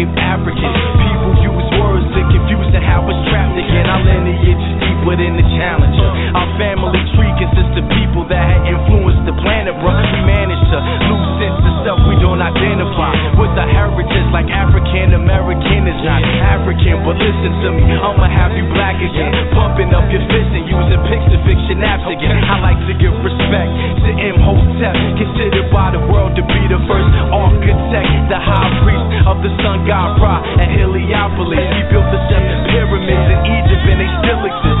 Enslaved Africans. People use words to confuse and have us trapped again. Our lineage is deeper than the challenger. Our family tree consists of people that had influenced the planet, bro. We managed to lose identify with the heritage like African American is not African. But listen to me, I'ma have you black again. Pumping up your fist and using fix your naps again. I like to give respect to Imhotep, considered by the world to be the first architect, the high priest of the sun god Ra at Heliopolis. He built the seven pyramids in Egypt and they still exist.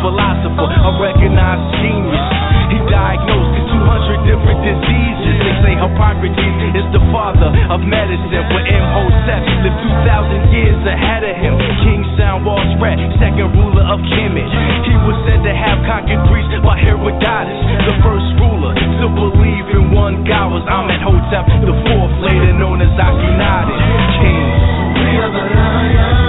Philosopher, a recognized genius. He diagnosed 200 different diseases. They say Hippocrates is the father of medicine, but Imhotep lived 2,000 years ahead of him. King Sound was red, second ruler of Kemet. He was said to have conquered Greece by Herodotus, the first ruler to believe in one God was Amenhotep, the fourth, later known as Akhenaten. King. We are the lions,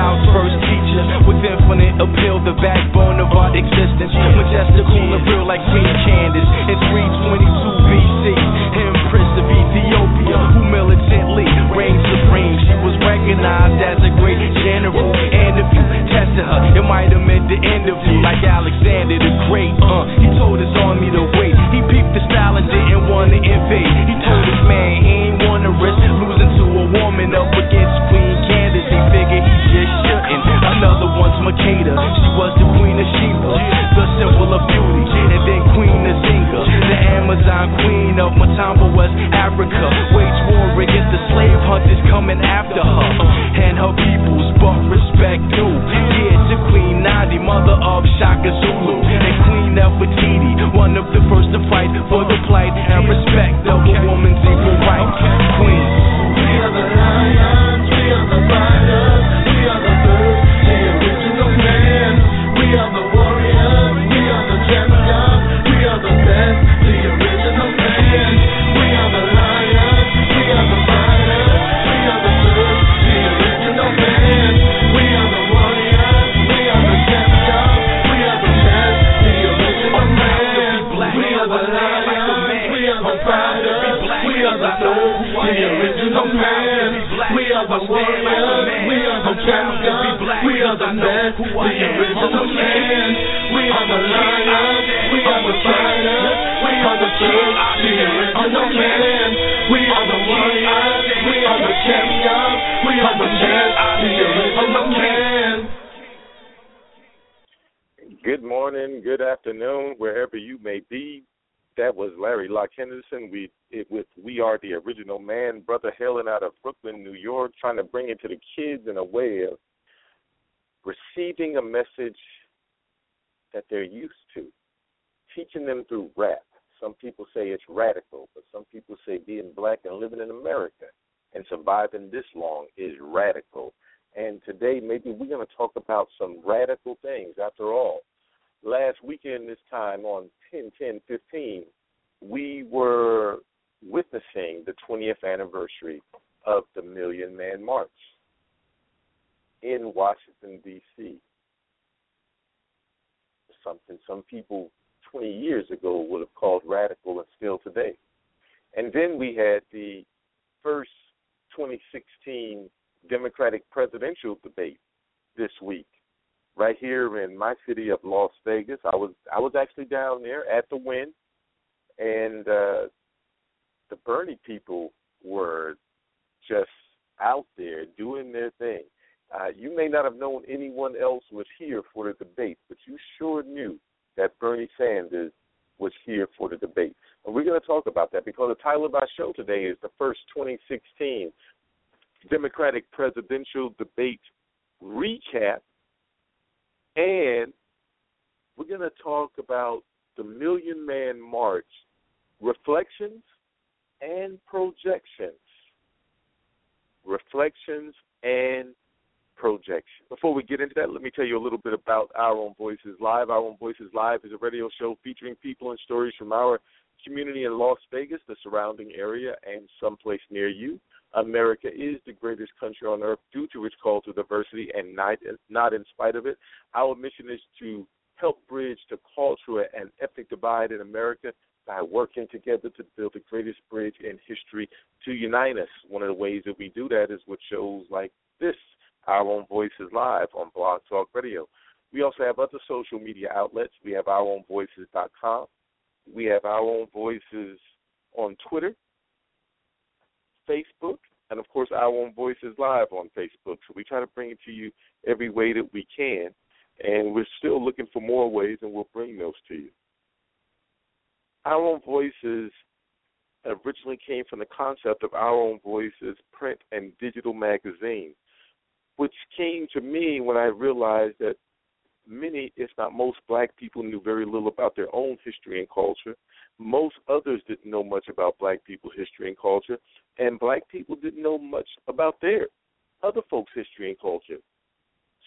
child's first teacher with infinite appeal, the backbone of our existence. Majestical and real like Queen Candace in 322 BC. Empress of Ethiopia, who militantly reigned supreme. She was recognized as a great general. And if you tested her, it might have meant the end of you, like Alexander the Great. Uh, he told his army to wait. He peeped the style and didn't want to invade. He told his man he ain't Makeda. She was the queen of Sheba, the symbol of beauty. And then Queen Nzinga, the Amazon queen of Matamba, West and black people didn't know much about their other folks' history and culture.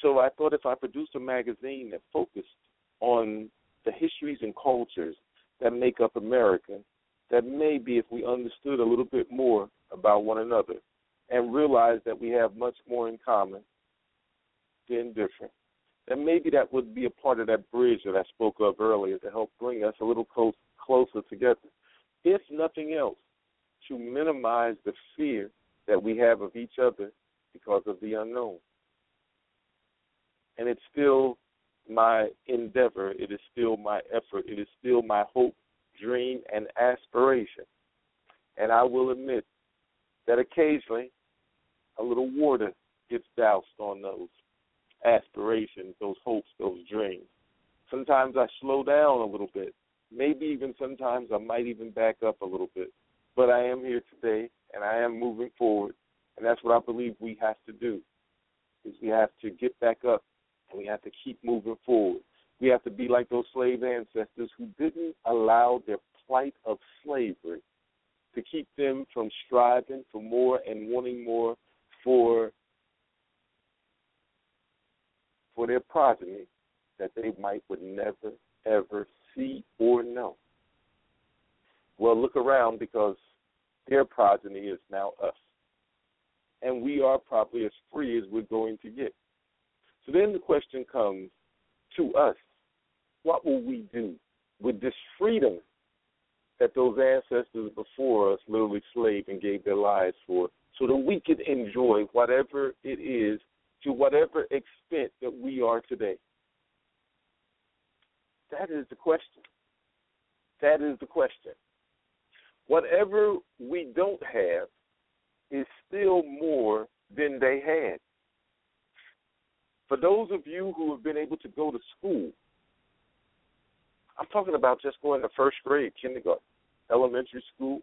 So I thought if I produced a magazine that focused on the histories and cultures that make up America, that maybe if we understood a little bit more about one another and realized that we have much more in common than different, then maybe that would be a part of that bridge that I spoke of earlier to help bring us a little close, closer together. If nothing else, to minimize the fear that we have of each other because of the unknown. And it's still my endeavor, it is still my effort, it is still my hope, dream, and aspiration. And I will admit that occasionally a little water gets doused on those aspirations, those hopes, those dreams. Sometimes I slow down a little bit. Maybe even sometimes I might even back up a little bit. But I am here today and I am moving forward. And that's what I believe we have to do. Is we have to get back up and we have to keep moving forward. We have to be like those slave ancestors who didn't allow their plight of slavery to keep them from striving for more and wanting more for for their progeny that they might would never ever see or know. Well, look around because their progeny is now us. And we are probably as free as we're going to get. So then the question comes to us what will we do with this freedom that those ancestors before us literally slaved and gave their lives for so that we could enjoy whatever it is to whatever extent that we are today? That is the question. That is the question. Whatever we don't have is still more than they had. For those of you who have been able to go to school, I'm talking about just going to first grade, kindergarten, elementary school,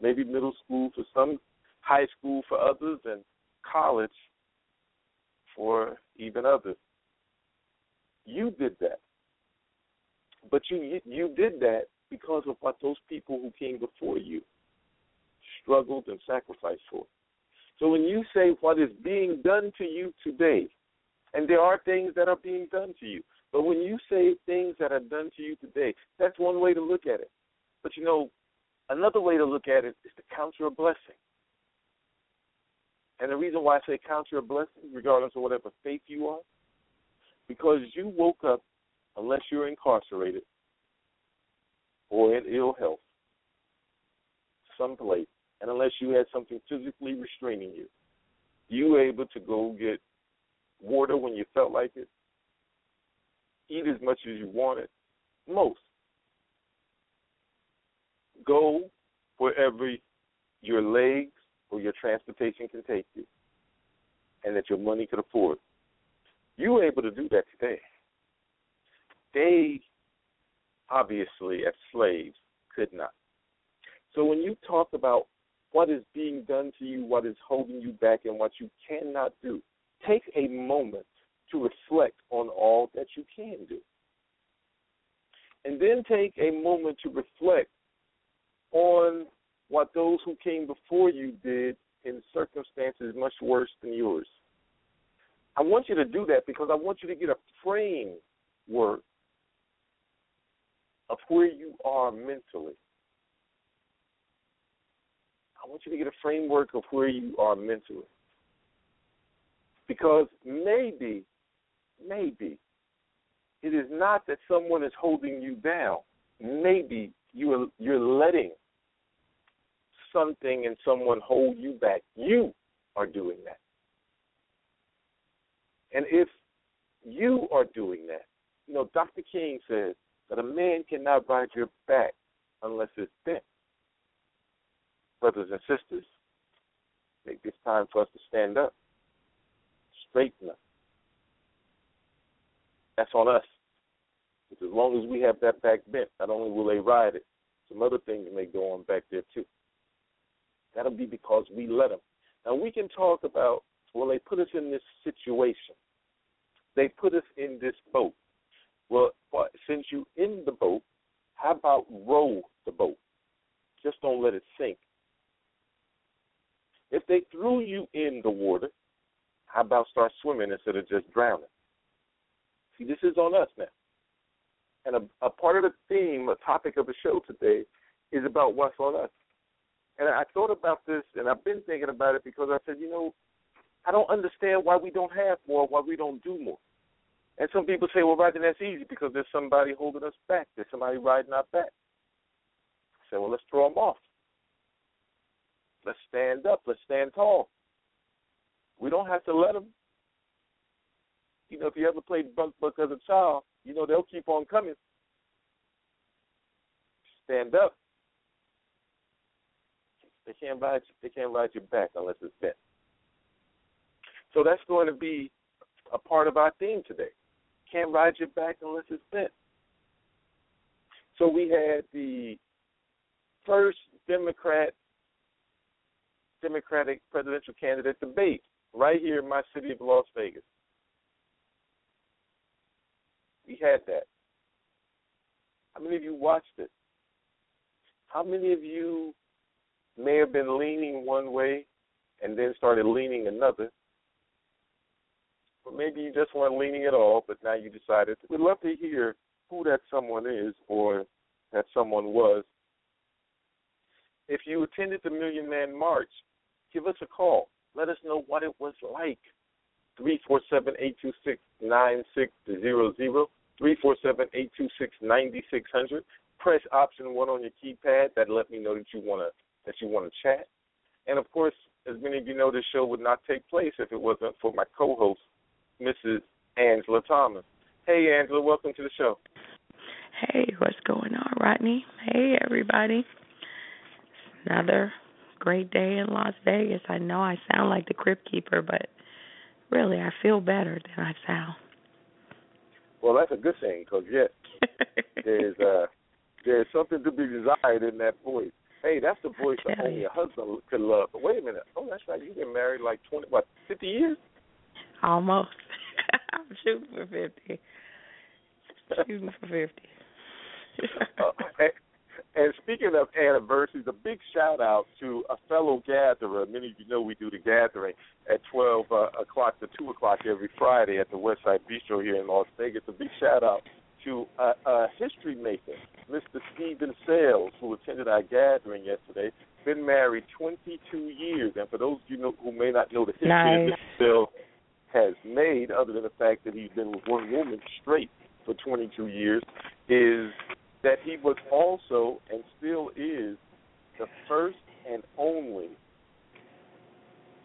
maybe middle school for some, high school for others, and college for even others. You did that, but you you did that because of what those people who came before you struggled and sacrificed for. So when you say what is being done to you today, and there are things that are being done to you, but when you say things that are done to you today, that's one way to look at it. But you know, another way to look at it is to count your blessing. And the reason why I say count your blessing, regardless of whatever faith you are, because you woke up, unless you're incarcerated or in ill health, someplace, and unless you had something physically restraining you, you were able to go get water when you felt like it, eat as much as you wanted, most. Go wherever your legs or your transportation can take you, and that your money could afford. You were able to do that today. They, obviously, as slaves, could not. So when you talk about what is being done to you, what is holding you back, and what you cannot do, take a moment to reflect on all that you can do. And then take a moment to reflect on what those who came before you did in circumstances much worse than yours. I want you to do that because I want you to get a framework of where you are mentally. I want you to get a framework of where you are mentally. Because maybe, maybe, it is not that someone is holding you down. Maybe you are you're letting something and someone hold you back. You are doing that. And if you are doing that, you know, Dr. King says that a man cannot ride your back unless it's bent. Brothers and sisters, make this time for us to stand up, straighten up. That's on us. Because as long as we have that back bent, not only will they ride it, some other things may go on back there too. That'll be because we let them. Now we can talk about well, they put us in this situation. They put us in this boat. Well, since you in the boat, how about row the boat? Just don't let it sink. If they threw you in the water, how about start swimming instead of just drowning? See, this is on us now. And a, a part of the theme, a topic of the show today, is about what's on us. And I thought about this, and I've been thinking about it because I said, you know, I don't understand why we don't have more, why we don't do more. And some people say, well, then that's easy because there's somebody holding us back. There's somebody riding our back. I said, well, let's throw them off. Let's stand up. Let's stand tall. We don't have to let them. You know, if you ever played Bunk Buck as a child, you know they'll keep on coming. Stand up. They can't ride. They can't ride your back unless it's bent. So that's going to be a part of our theme today. Can't ride your back unless it's bent. So we had the first Democrat Democratic presidential candidate debate right here in my city of Las Vegas. We had that. How many of you watched it? How many of you may have been leaning one way and then started leaning another? Or maybe you just weren't leaning at all, but now you decided. We'd love to hear who that someone is or that someone was. If you attended the Million Man March, give us a call. Let us know what it was like. Three four seven eight two six nine six zero zero. Three four seven eight two six ninety six hundred. Press option one on your keypad. That let me know that you wanna that you wanna chat. And of course, as many of you know, this show would not take place if it wasn't for my co-host, Mrs. Angela Thomas. Hey, Angela, welcome to the show. Hey, what's going on, Rodney? Hey, everybody. Another great day in Las Vegas. I know I sound like the Crypt Keeper, but really, I feel better than I sound. Well, that's a good thing because yes, there's uh, there's something to be desired in that voice. Hey, that's the voice that only you. a husband could love. But wait a minute. Oh, that's right. You've been married like twenty, what, fifty years? Almost. I'm shooting for 50. Shooting for 50. uh, and, and speaking of anniversaries, a big shout out to a fellow gatherer. Many of you know we do the gathering at 12 uh, o'clock to 2 o'clock every Friday at the Westside Bistro here in Las Vegas. A big shout out to a, a history maker, Mr. Stephen Sales, who attended our gathering yesterday. been married 22 years. And for those of you know, who may not know the history Nice. that Mr. Bill has made, other than the fact that he's been with one woman straight for 22 years, is that he was also and still is the first and only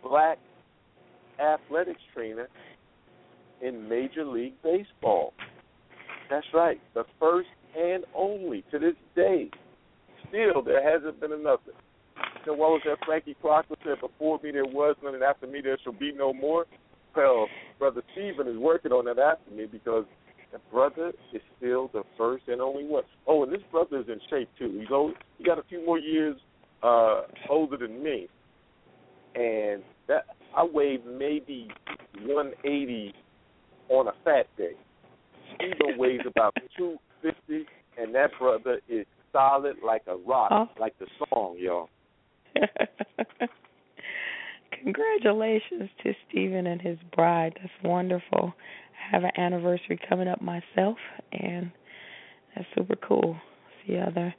black athletics trainer in Major League Baseball. That's right, the first and only to this day. Still, there hasn't been another. So what was that Frankie Crocker said? Before me there was none, and after me there shall be no more. Well, brother Stephen is working on that after me because the brother is still the first and only one. Oh, and this brother is in shape too. He's old. He got a few more years uh older than me, and that I weigh maybe 180 on a fat day. Stephen weighs about 250, and that brother is solid like a rock, Oh. like the song, y'all. Congratulations to Stephen and his bride. That's wonderful. I have an anniversary coming up myself, and that's super cool. See other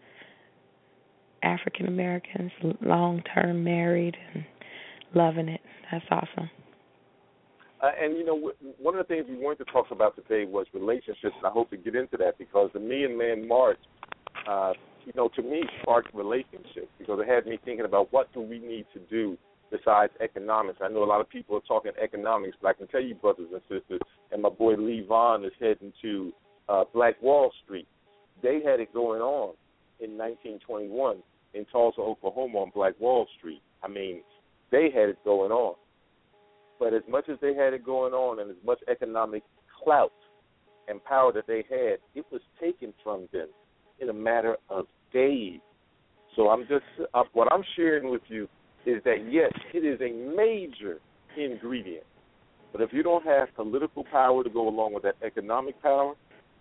African Americans long term married and loving it. That's awesome. Uh, and you know, one of the things we wanted to talk about today was relationships, and I hope to get into that because the Million Man March, uh, you know, to me sparked relationships because it had me thinking about what do we need to do besides economics. I know a lot of people are talking economics, but I can tell you, brothers and sisters, and my boy Lee Vaughan is heading to uh, Black Wall Street. They had it going on in 1921 in Tulsa, Oklahoma, on Black Wall Street. I mean, they had it going on. But as much as they had it going on and as much economic clout and power that they had, it was taken from them in a matter of days. So I'm just uh, what I'm sharing with you is that yes, it is a major ingredient. But if you don't have political power to go along with that economic power,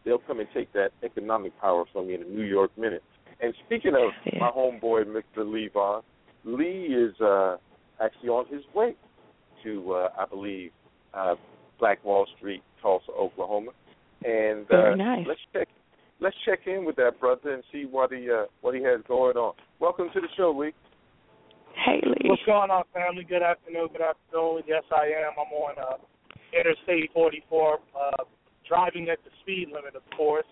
they'll come and take that economic power from you in a New York minute. And speaking of my homeboy, Mr. Vaughan, Lee is uh, actually on his way to, uh, I believe, uh, Black Wall Street, Tulsa, Oklahoma. And uh, Very nice. let's check let's check in with that brother and see what he uh, what he has going on. Welcome to the show, Lee. Hey Lee. What's going on, family? Good afternoon. Good afternoon. Yes, I am. I'm on uh, Interstate 44, uh, driving at the speed limit, of course,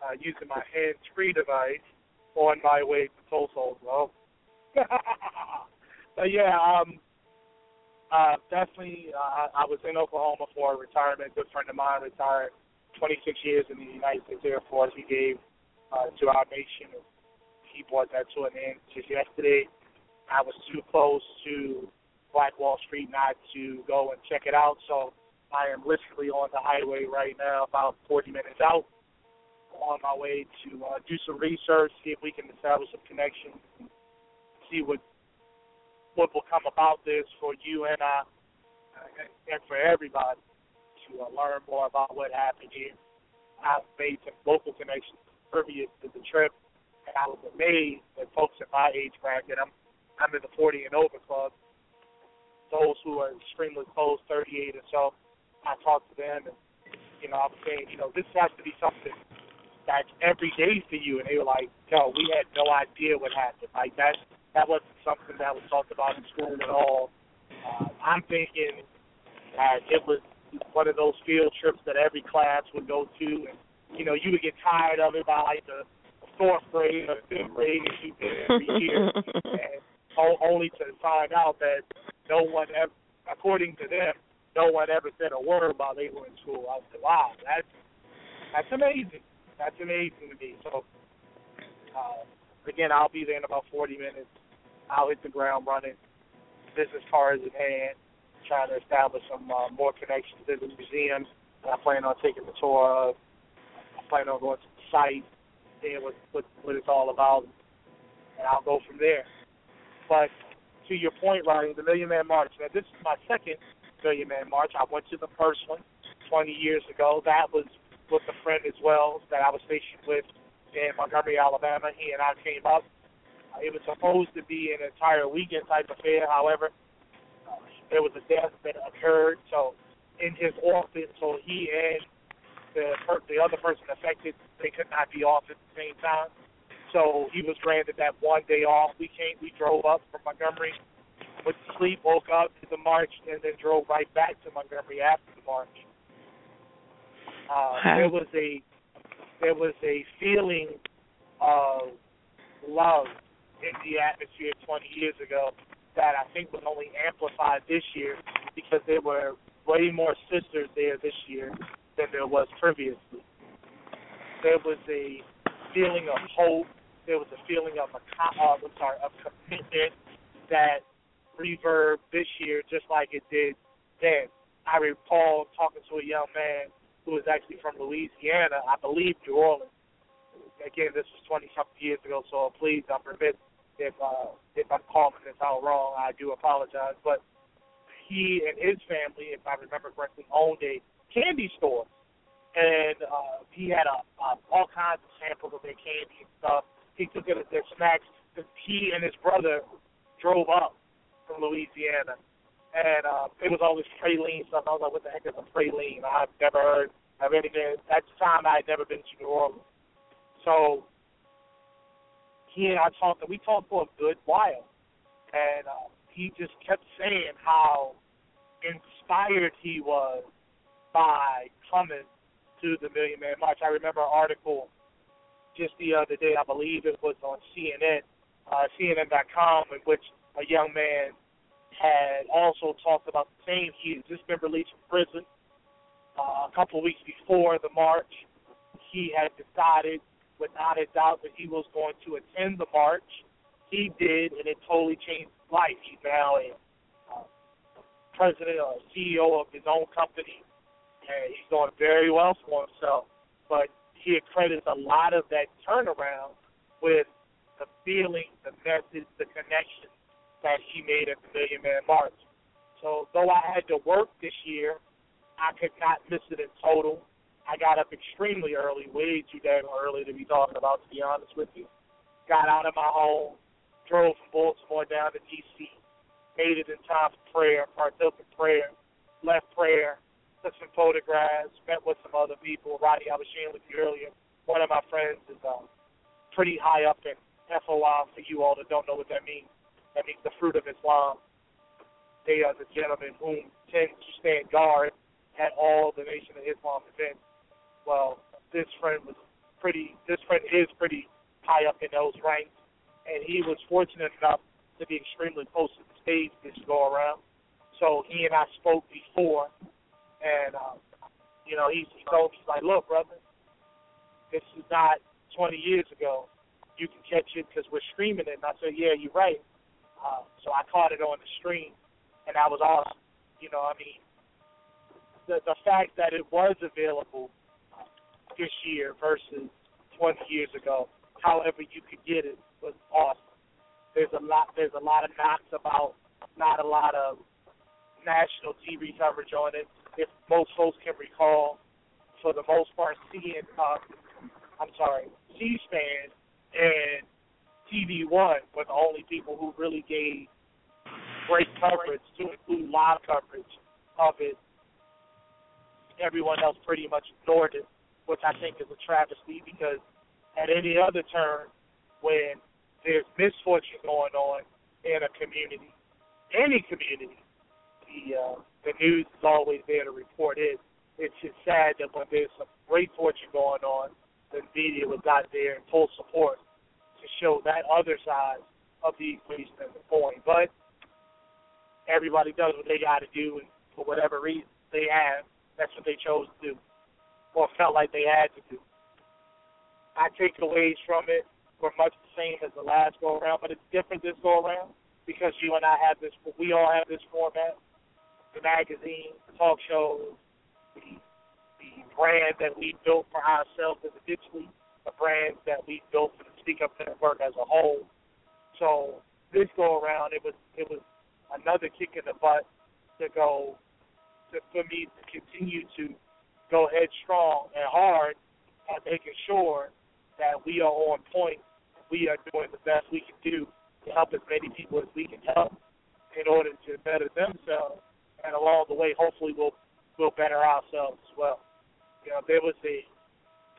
uh, using my hands-free device on my way to Tulsa, Oklahoma. but yeah, um, uh, definitely. Uh, I was in Oklahoma for retirement. A good friend of mine retired 26 years in the United States Air Force. He gave uh, to our nation. He brought that to an end just yesterday. I was too close to Black Wall Street not to go and check it out, so I am literally on the highway right now, about 40 minutes out, on my way to uh, do some research, see if we can establish some connections, see what what will come about this for you and I, and for everybody to uh, learn more about what happened here. I've made some local connections previous to the trip, and I was amazed that folks in my age bracket, I'm I'm in the 40 and over club. Those who are extremely close, 38 or so, I talked to them, and you know, I was saying, you know, this has to be something that's every day for you, and they were like, no, we had no idea what happened. Like that, that wasn't something that was talked about in school at all. Uh, I'm thinking that it was one of those field trips that every class would go to, and you know, you would get tired of it by like the fourth grade or fifth grade, and you did every year, and only to find out that no one ever, according to them, no one ever said a word while they were in school. I said, wow, that's that's amazing. That's amazing to me. So, uh, again, I'll be there in about 40 minutes. I'll hit the ground running, business cards in hand, trying to establish some uh, more connections in the museum I plan on taking the tour of. I plan on going to the site, seeing what, what, what it's all about, and I'll go from there. But to your point, Ronnie, the Million Man March. Now, this is my second Million Man March. I went to the first one 20 years ago. That was with a friend as well that I was stationed with in Montgomery, Alabama. He and I came up. It was supposed to be an entire weekend type affair. However, uh, there was a death that occurred. So in his office, so he and the the other person affected, they could not be off at the same time. So he was granted that one day off. We came, we drove up from Montgomery, went to sleep, woke up, did the march, and then drove right back to Montgomery after the march. Uh. There was a there was a feeling of love in the atmosphere 20 years ago that I think was only amplified this year because there were way more sisters there this year than there was previously. There was a feeling of hope. There was a feeling of a, uh, I'm sorry, of commitment that reverb this year just like it did then. I recall talking to a young man who was actually from Louisiana, I believe New Orleans. Again, this was 20 something years ago, so please don't permit if uh, if I'm calling this out wrong. I do apologize, but he and his family, if I remember correctly, owned a candy store, and uh, he had a, uh, all kinds of samples of their candy and stuff. He took it their snacks. He and his brother drove up from Louisiana, and uh, it was this praline stuff. I was like, "What the heck is a praline?" I've never heard of anything. At the time, I had never been to New Orleans, so he and I talked. And we talked for a good while, and uh, he just kept saying how inspired he was by coming to the Million Man March. I remember an article just the other day. I believe it was on CNN, uh, CNN.com, in which a young man had also talked about the same. He had just been released from prison uh, a couple of weeks before the march. He had decided, without a doubt, that he was going to attend the march. He did, and it totally changed his life. He's now a uh, president or CEO of his own company, and he's doing very well for himself. But he accredits a lot of that turnaround with the feeling, the message, the connection that he made at the Million Man March. So though I had to work this year, I could not miss it in total. I got up extremely early, way too damn early to be talking about, to be honest with you. Got out of my home, drove from Baltimore down to D.C., made it in time for prayer, partook in prayer, left prayer, took some photographs, met with some other people. Roddy, I was sharing with you earlier. One of my friends is um, pretty high up in FOI for you all that don't know what that means. That means the fruit of Islam. They are the gentlemen whom tend to stand guard at all the Nation of Islam events. Well, this friend was pretty. This friend is pretty high up in those ranks, and he was fortunate enough to be extremely close to the stage this go around. So he and I spoke before, and um, you know, he, he told me like, "Look, brother, this is not 20 years ago. You can catch it because we're streaming it." And I said, "Yeah, you're right." Uh, so I caught it on the stream, and that was awesome. You know, I mean, the the fact that it was available this year versus 20 years ago, however you could get it, was awesome. There's a lot. There's a lot of knocks about not a lot of national TV coverage on it. If most folks can recall, for the most part, seeing, uh, I'm sorry, C-SPAN and TV One were the only people who really gave great coverage to include live coverage of it. Everyone else pretty much ignored it, which I think is a travesty because at any other turn, when there's misfortune going on in a community, any community, the uh, the news is always there to report it. It's just sad that when there's some great fortune going on, the media was not there in full support to show that other side of the equation and the coin. But everybody does what they got to do, and for whatever reason they have, that's what they chose to do, or felt like they had to do. I take aways from it were much the same as the last go around, but it's different this go around because you and I have this. We all have this format: the magazine, the talk shows, the the brand that we built for ourselves individually, the brand that we built for the Speak Up Network as a whole. So this go around, it was it was another kick in the butt to go to, for me to continue to go headstrong and hard at making sure that we are on point. We are doing the best we can do to help as many people as we can help in order to better themselves, and along the way, hopefully, we'll we'll better ourselves as well. You know, there was a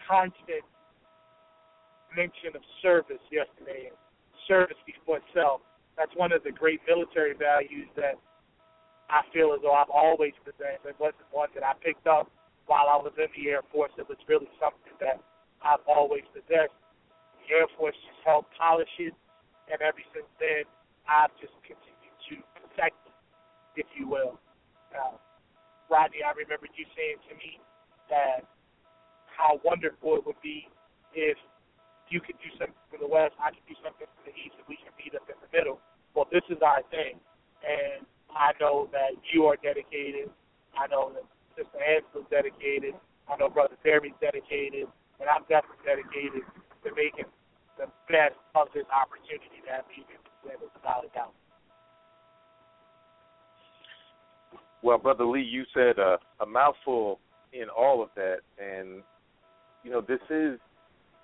constant mention of service yesterday and service before self. That's one of the great military values that I feel as though I've always possessed. It wasn't one that I picked up while I was in the Air Force. It was really something that I've always possessed. The Air Force just helped polish it, and ever since then, I've just continued to perfect it, if you will. Uh, Rodney, I remember you saying to me that how wonderful it would be if you could do something for the West, I could do something for the East, and we can meet up in the middle. Well, this is our thing, and I know that you are dedicated. I know that Sister Angela's dedicated. I know Brother Terry's dedicated, and I'm definitely dedicated to making the best of this opportunity that we've been presented without a doubt. Well, Brother Lee, you said uh, a mouthful in all of that, and you know this is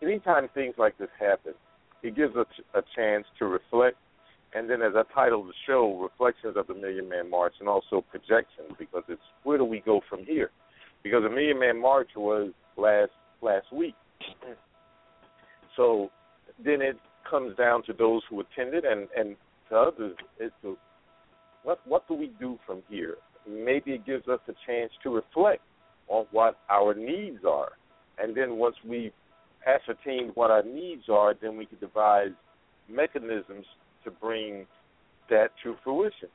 anytime things like this happen, it gives us a chance to reflect, and then as I titled the show, reflections of the Million Man March, and also projections, because it's where do we go from here? Because the Million Man March was last last week, so then it comes down to those who attended, and and to others, it's a, what what do we do from here? Maybe it gives us a chance to reflect on what our needs are. And then once we've ascertained what our needs are, then we can devise mechanisms to bring that to fruition.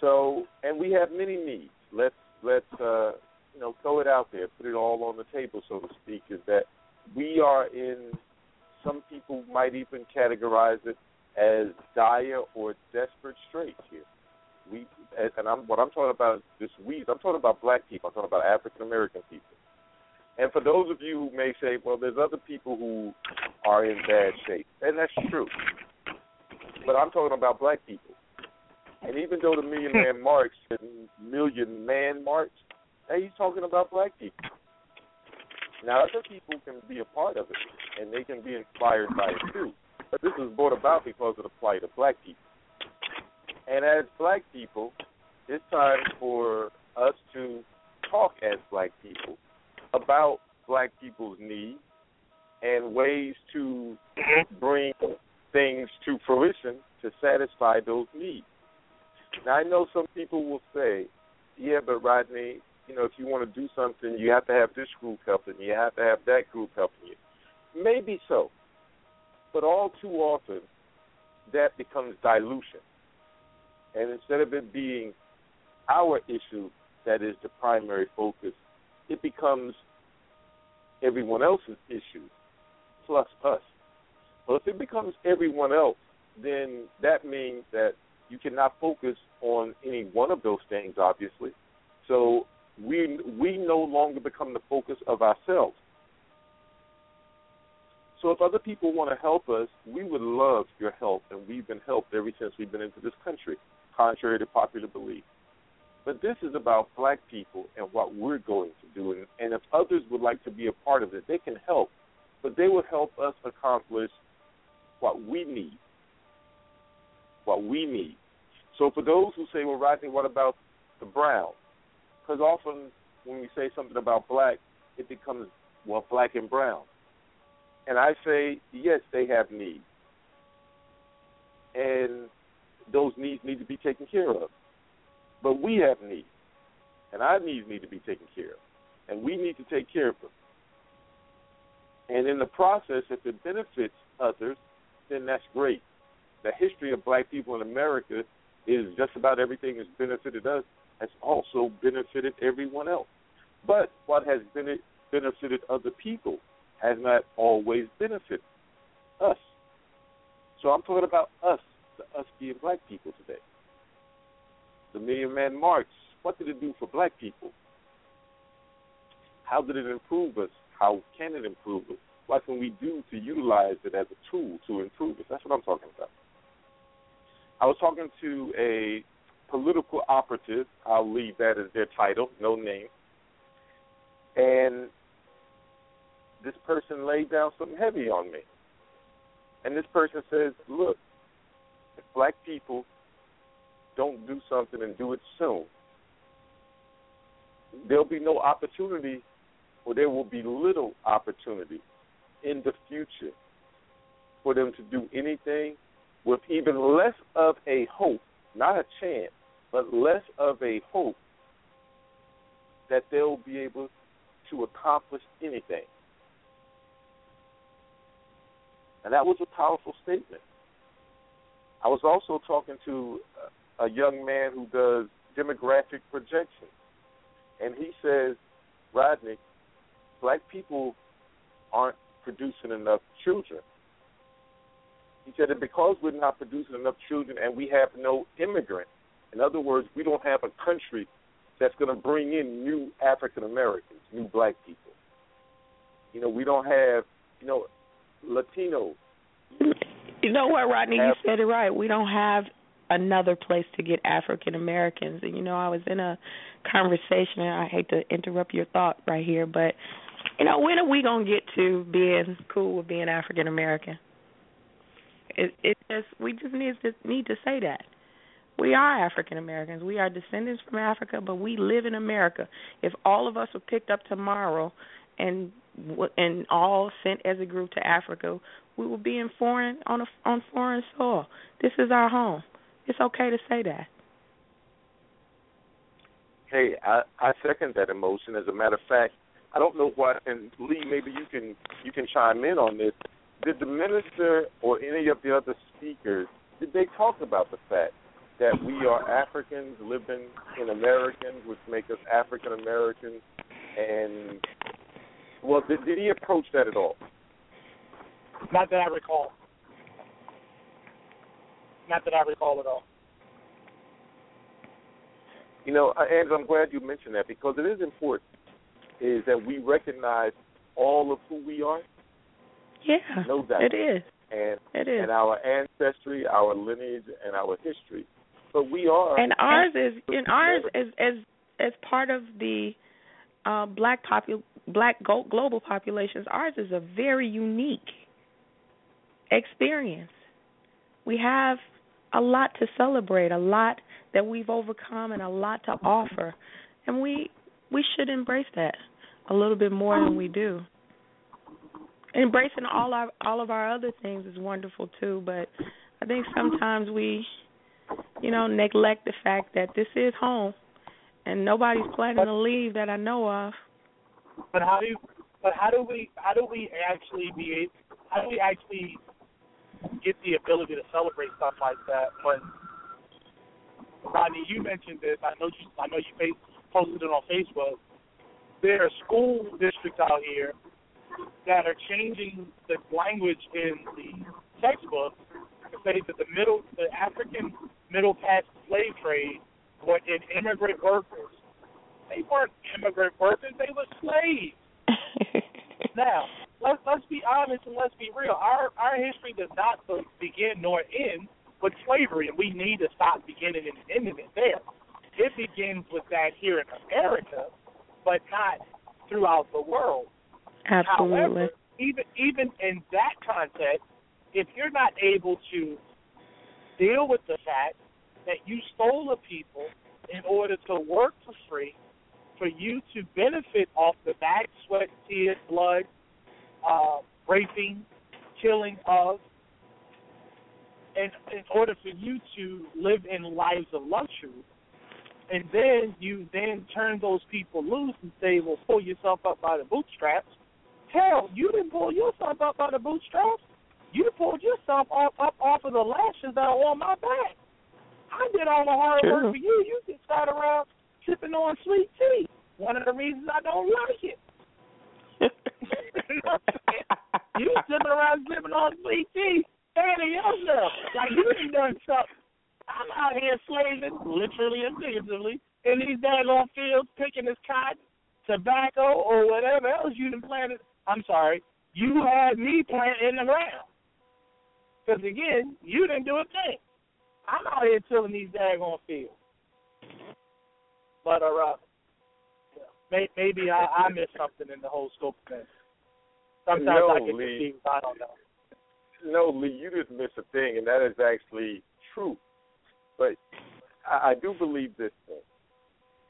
So, and we have many needs. Let's let's uh, you know throw it out there, put it all on the table, so to speak. Is that we are in? Some people might even categorize it as dire or desperate straits here we and I'm what I'm talking about is this we I'm talking about black people. I'm talking about African American people. And for those of you who may say, well, there's other people who are in bad shape, and that's true. But I'm talking about black people. And even though the Million Man hmm. March said Million Man March, hey, he's talking about black people. Now, other people can be a part of it, and they can be inspired by it too. But this was brought about because of the plight of black people. And as black people, it's time for us to talk as black people about black people's needs and ways to bring things to fruition to satisfy those needs. Now I know some people will say, Yeah, but Rodney, you know, if you want to do something you have to have this group helping you, you have to have that group helping you. Maybe so. But all too often that becomes dilution. And instead of it being our issue that is the primary focus, it becomes everyone else's issue plus us. Well, if it becomes everyone else, then that means that you cannot focus on any one of those things, obviously. So we we no longer become the focus of ourselves. So if other people want to help us, we would love your help, and we've been helped ever since we've been into this country contrary to popular belief. But this is about black people and what we're going to do. And, if others would like to be a part of it, they can help. But they will help us accomplish what we need. What we need. So for those who say, well, Rodney, what about the brown? Because often when we say something about black, it becomes, well, black and brown. And I say, yes, they have needs. And those needs need to be taken care of. But we have needs, and our needs need to be taken care of, and we need to take care of them. And in the process, if it benefits others, then that's great. The history of black people in America is just about everything that's benefited us has also benefited everyone else. But what has benefited other people has not always benefited us. So I'm talking about us to us being black people today. The Million Man March, what did it do for black people? How did it improve us? How can it improve us? What can we do to utilize it as a tool to improve us? That's what I'm talking about. I was talking to a political operative. I'll leave that as their title, no name. And this person laid down something heavy on me. And this person says, Look, if black people don't do something and do it soon, there'll be no opportunity, or there will be little opportunity in the future for them to do anything with even less of a hope, not a chance, but less of a hope that they'll be able to accomplish anything. And that was a powerful statement. I was also talking to a young man who does demographic projections, and he says, Rodney, black people aren't producing enough children. He said that because we're not producing enough children and we have no immigrants, in other words, we don't have a country that's going to bring in new African Americans, new black people. You know, we don't have, you know, Latinos. You know what, Rodney? You said it right. We don't have another place to get African Americans. And you know, I was in a conversation, and I hate to interrupt your thought right here, but you know, when are we gonna get to being cool with being African American? It it just we just need to need to say that. We are African Americans. We are descendants from Africa, but we live in America. If all of us were picked up tomorrow and and all sent as a group to Africa, we will be in foreign on a, on foreign soil. This is our home. It's okay to say that. Hey, I, I second that emotion. As a matter of fact, I don't know what, and Lee, maybe you can you can chime in on this. Did the minister or any of the other speakers did they talk about the fact that we are Africans living in Americans, which make us African Americans, and well, did, did he approach that at all? Not that I recall. Not that I recall at all. You know, uh, Andrew, I'm glad you mentioned that because it is important. Is that we recognize all of who we are, Yeah, no doubt, it is. and It is. and our ancestry, our lineage, and our history. But we are and ours is and ours as as as part of the uh black popu- black global populations ours is a very unique experience. We have a lot to celebrate a lot that we've overcome and a lot to offer. And we we should embrace that a little bit more than we do. Embracing all our all of our other things is wonderful too but i think sometimes we you know, neglect the fact that this is home and nobody's planning to leave that I know of. But how do but how do we how do we actually be how do we actually get the ability to celebrate stuff like that when Rodney, you mentioned this. I know you I know you posted it on Facebook. There are school districts out here that are changing the language in the textbook to say that the middle the African middle class slave trade were in immigrant workers. They weren't immigrant workers, they were slaves. Now, let's let's be honest and let's be real. Our our history does not begin nor end with slavery, and we need to stop beginning and ending it there. It begins with that here in America, but not throughout the world. Absolutely. However, even even in that context, if you're not able to deal with the fact that you stole a people in order to work for free, for you to benefit off the back, sweat, tears, blood, uh, raping, killing of, and in order for you to live in lives of luxury, and then you then turn those people loose and say, well, pull yourself up by the bootstraps. Hell, you didn't pull yourself up by the bootstraps. You pulled yourself up, up off of the lashes that are on my back. I did all the hard True. work for you. You just sat around sipping on sweet tea. One of the reasons I don't like it. you know what I'm saying? You sitting around sipping on sweet tea, standing yourself. Like you done done something. I'm out here slaving, literally and figuratively, in these daggone fields, picking this cotton, tobacco, or whatever else you done planted. I'm sorry, you had me planted in the ground. Because again, you didn't do a thing. I'm out here tilling these daggone fields. But uh, may, maybe I, I missed something in the whole scope of things. Sometimes No, I get Lee. confused. I don't know. No, Lee, you didn't miss a thing, and that is actually true. But I, I do believe this thing,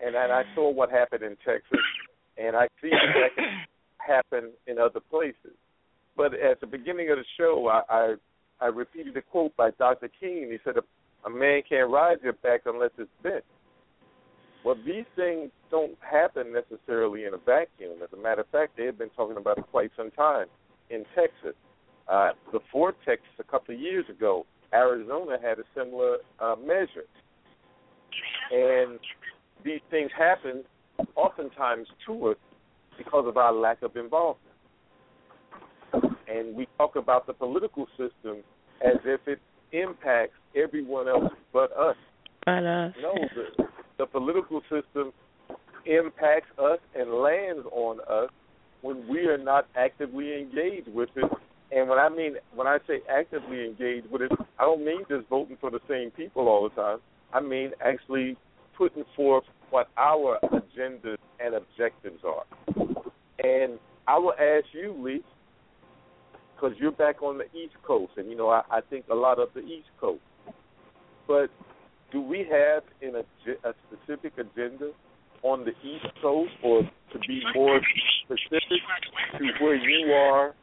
and, and I saw what happened in Texas, and I see that, that can happen in other places. But at the beginning of the show, I I, I repeated a quote by Dr. King. He said, "A, a man can't ride your back unless it's bent." Well, these things don't happen necessarily in a vacuum. As a matter of fact, they have been talking about it quite some time in Texas. Uh, the vortex a couple of years ago, Arizona had a similar uh, measure. And these things happen oftentimes to us because of our lack of involvement. And we talk about the political system as if it impacts everyone else but us. But uh, No, the, the political system impacts us and lands on us when we are not actively engaged with it. And when I mean when I say actively engaged with it, I don't mean just voting for the same people all the time. I mean actually putting forth what our agendas and objectives are. And I will ask you, Lee, because you're back on the East Coast, and you know I, I think a lot of the East Coast. But do we have an, a specific agenda on the East Coast, or to be more specific, to where you are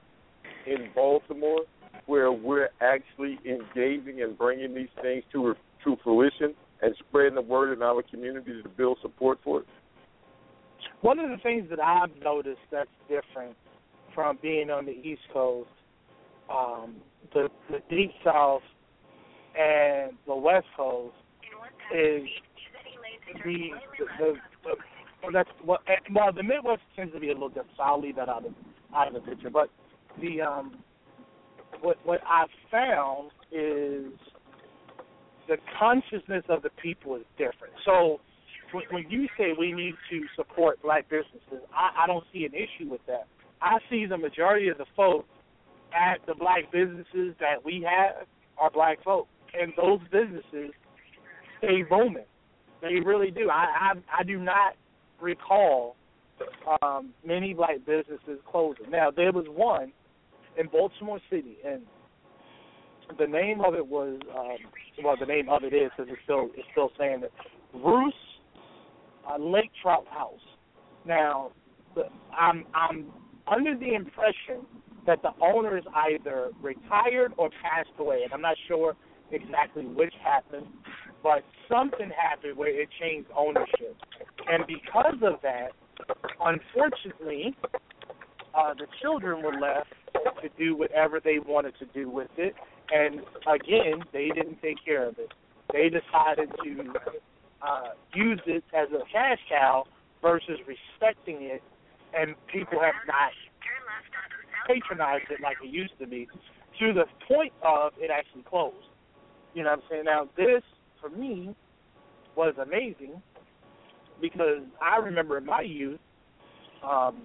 in Baltimore, where we're actually engaging and bringing these things to to fruition and spreading the word in our community to build support for it? One of the things that I've noticed that's different from being on the East Coast, um, the the Deep South, and the West Coast is the the, the, well, that's well, eh, well the Midwest tends to be a little different. So I'll leave that out of out of the picture. But the um, what what I've found is the consciousness of the people is different. So when, you say we need to support black businesses, I, I don't see an issue with that. I see the majority of the folks at the black businesses that we have are black folk, and those businesses stay booming. They really do. I I, I do not recall um, many black businesses closing. Now there was one in Baltimore City, and the name of it was um, well, the name of it is because it's still it's still saying it. Bruce uh, Lake Trout House. Now, I'm I'm under the impression that the owners either retired or passed away, and I'm not sure exactly which happened, but something happened where it changed ownership, and because of that, unfortunately, uh, the children were left to do whatever they wanted to do with it, and again, they didn't take care of it. They decided to uh, use it as a cash cow versus respecting it, and people have not patronized it like it used to be, to the point of it actually closed. You know what I'm saying? Now, this, for me, was amazing because I remember in my youth, um,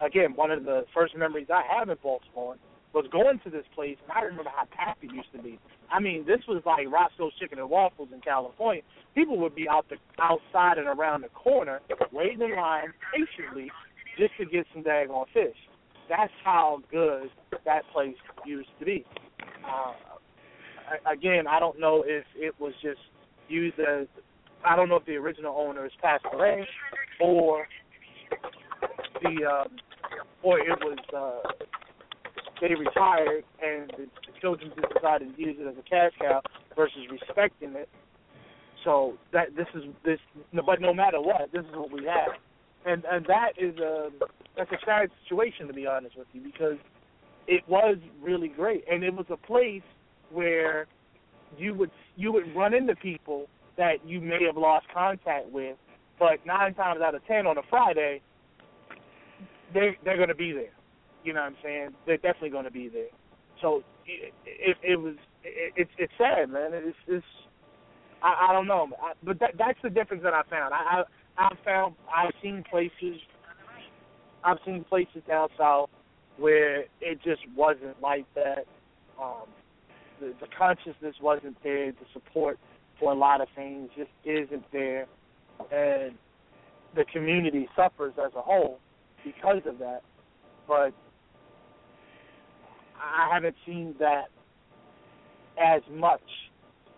again, one of the first memories I have in Baltimore was going to this place, and I remember how packed it used to be. I mean, this was like Roscoe's Chicken and Waffles in California. People would be out the outside and around the corner, waiting in line patiently just to get some daggone fish. That's how good that place used to be. Uh, again, I don't know if it was just used as I don't know if the original owners passed away or the um, or it was uh, they retired and the, the children just decided to use it as a cash cow versus respecting it. So that this is this, but no matter what, this is what we have, and and that is a that's a sad situation to be honest with you because it was really great and it was a place where you would you would run into people that you may have lost contact with, but nine times out of ten on a Friday, they they're going to be there. You know what I'm saying? They're definitely going to be there. So it, it, it was it, it's it's sad, man. It's it's I, I don't know, I, but that that's the difference that I found. I, I I've found I've seen places I've seen places down south where it just wasn't like that. Um, the, the consciousness wasn't there. The support for a lot of things just isn't there, and the community suffers as a whole because of that. But I haven't seen that as much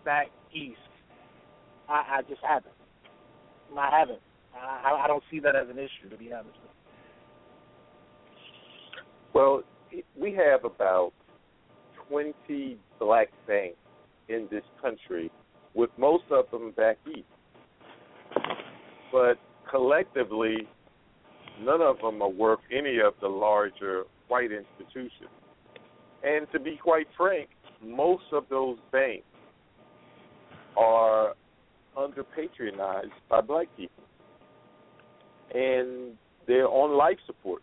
back east. I, I just haven't. I haven't. I, I don't see that as an issue, to be honest with you. Well, we have about 20 black banks in this country, with most of them back east. But collectively, none of them are worth any of the larger white institutions. And to be quite frank, most of those banks are under patronized by black people. And they're on life support.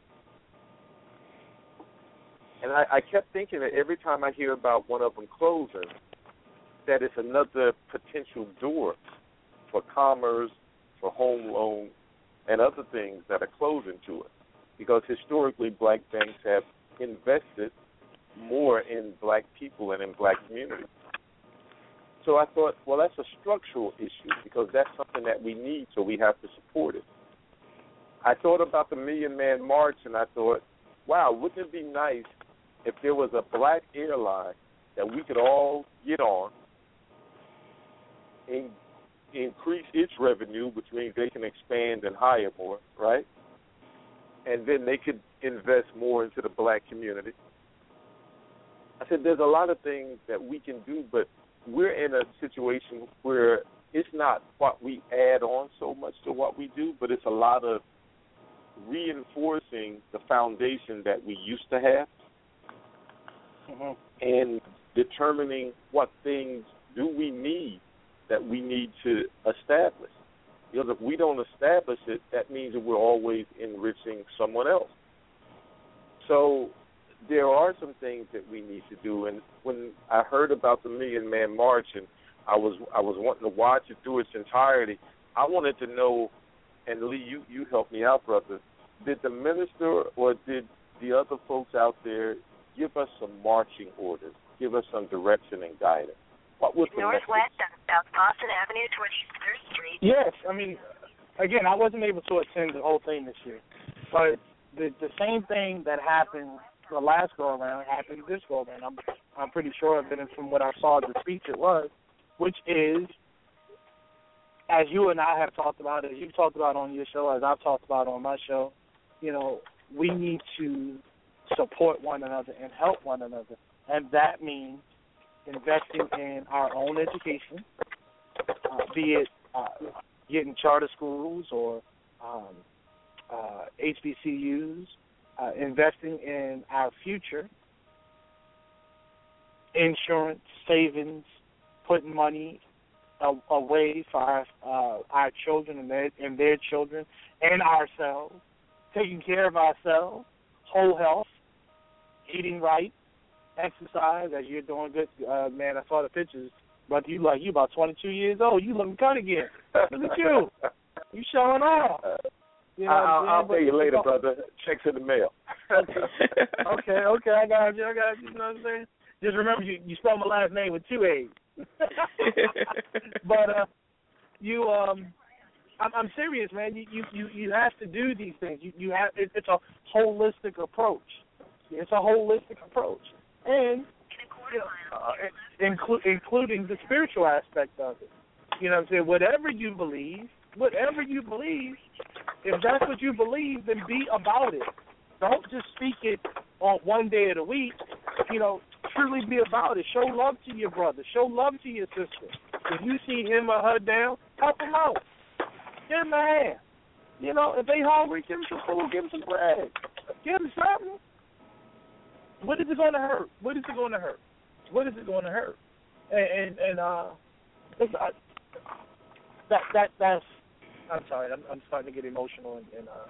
And I, I kept thinking that every time I hear about one of them closing, that it's another potential door for commerce, for home loans, and other things that are closing to it. Because historically, black banks have invested more in black people and in black communities. So I thought, well, that's a structural issue because that's something that we need, so we have to support it. I thought about the Million Man March, and I thought, wow, wouldn't it be nice if there was a black airline that we could all get on and increase its revenue, which means they can expand and hire more, right? And then they could invest more into the black community. I said, there's a lot of things that we can do, but we're in a situation where it's not what we add on so much to what we do, but it's a lot of reinforcing the foundation that we used to have Mm-hmm. and determining what things do we need that we need to establish. Because if we don't establish it, that means that we're always enriching someone else. So there are some things that we need to do. And when I heard about the Million Man March, and I was I was wanting to watch it through its entirety, I wanted to know. And Lee, you you helped me out, brother. Did the minister or did the other folks out there give us some marching orders, give us some direction and guidance? What was the Northwest on South Boston Avenue towards 3rd Street. Yes, I mean, again, I wasn't able to attend the whole thing this year, but the the same thing that happened the last go around happened this go around. I'm I'm pretty sure of it, and from what I saw of the speech, it was, which is, as you and I have talked about, as you've talked about on your show, as I've talked about on my show, you know, we need to support one another and help one another, and that means investing in our own education, uh, be it uh, getting charter schools or um, uh, HBCUs, uh, investing in our future, insurance, savings, putting money away for our uh, our children and their and their children and ourselves, taking care of ourselves, whole health, eating right, exercise. As you're doing good, uh, man. I saw the pictures. But you like you about 22 years old. You looking good again. Look at you. You showing off. You know I'll, I'll pay you later, brother. Checks in the mail. okay, okay, I got you, I got you. You know what I'm saying? Just remember, you you spell my last name with two A's. but uh, you um, I'm, I'm serious, man. You, you you you have to do these things. You you have it, it's a holistic approach. It's a holistic approach, and uh, inclu- including the spiritual aspect of it. You know what I'm saying? Whatever you believe, whatever you believe, if that's what you believe, then be about it. Don't just speak it on one day of the week. You know, truly be about it. Show love to your brother. Show love to your sister. If you see him or her down, help them out. Give them a hand. You know, if they hungry, give them some food. Give them some bread. Give them something. What is it going to hurt? What is it going to hurt? What is it going to hurt? And and, and uh, it's, uh, that that that's. I'm sorry. I'm, I'm starting to get emotional and, and uh,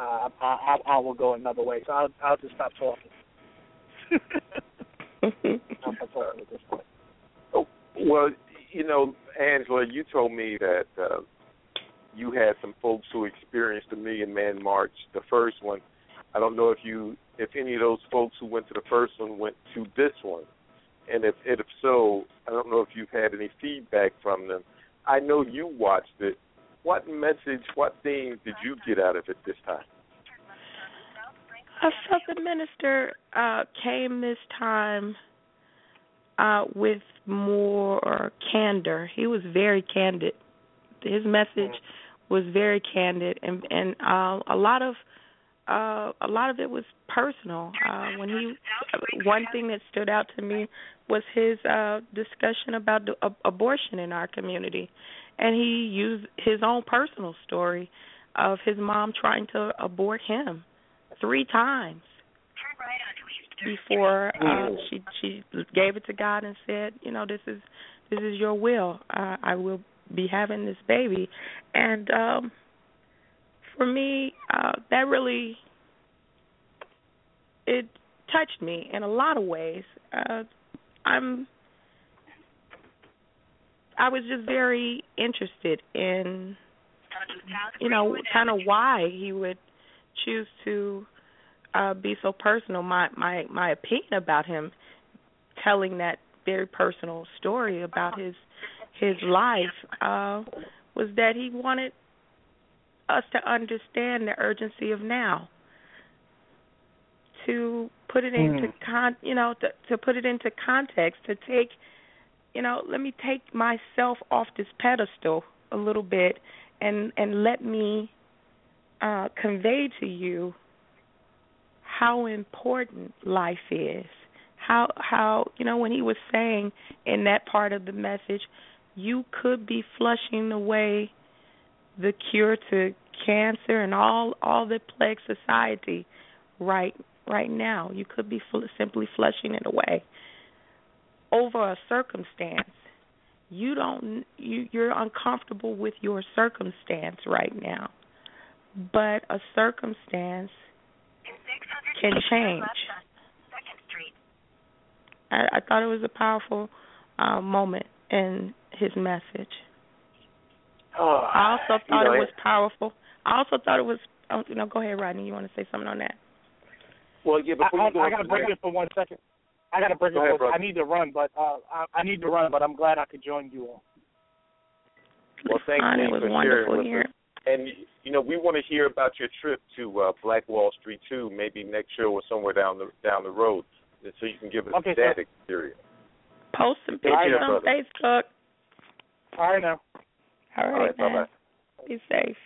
uh, I, I I will go another way. So I'll I'll just stop talking. I'll stop talking at this point. Oh, Well, you know, Angela, you told me that uh, you had some folks who experienced the Million Man March, the first one. I don't know if you, if any of those folks who went to the first one went to this one, and if, if so, I don't know if you've had any feedback from them. I know you watched it. What message, what things did you get out of it this time? I felt the minister uh, came this time uh, with more candor. He was very candid. His message was very candid, and and uh, a lot of uh, a lot of it was personal. Uh, when he, one thing that stood out to me was his uh, discussion about the, uh, abortion in our community, and he used his own personal story of his mom trying to abort him three times before uh, she she gave it to God and said, you know, this is this is your will. Uh, I will be having this baby, and um, for me, uh, that really it touched me in a lot of ways. Uh, I'm I was just very interested in you know kind of why he would choose to uh be so personal my my my opinion about him telling that very personal story about his his life uh was that he wanted us to understand the urgency of now. To put it into con you know to to put it into context to take you know let me take myself off this pedestal a little bit and and let me uh convey to you how important life is. How how you know when he was saying in that part of the message you could be flushing away the cure to cancer and all all that plagues society right right now. You could be fl- simply flushing it away. Over a circumstance you don't you you're uncomfortable with your circumstance right now. But a circumstance can change. I, I thought it was a powerful uh, moment in his message. Oh, I also thought you know, it was powerful. I also thought it was. Oh, you know, go ahead, Rodney. You want to say something on that? Well, yeah, before I, you go I, I got to break it for one second. I got to break Go it. ahead. I need to run, but uh, I, I need to run, but I'm glad I could join you all. Well, thanks Fine, Lee, it was for wonderful sharing with here. us. And you know, we want to hear about your trip to uh, Black Wall Street too. Maybe next show or somewhere down the down the road, so you can give us Okay, that sir. experience. Post some Take care, pictures on brother. Facebook. All right. All right, bye bye. Be safe.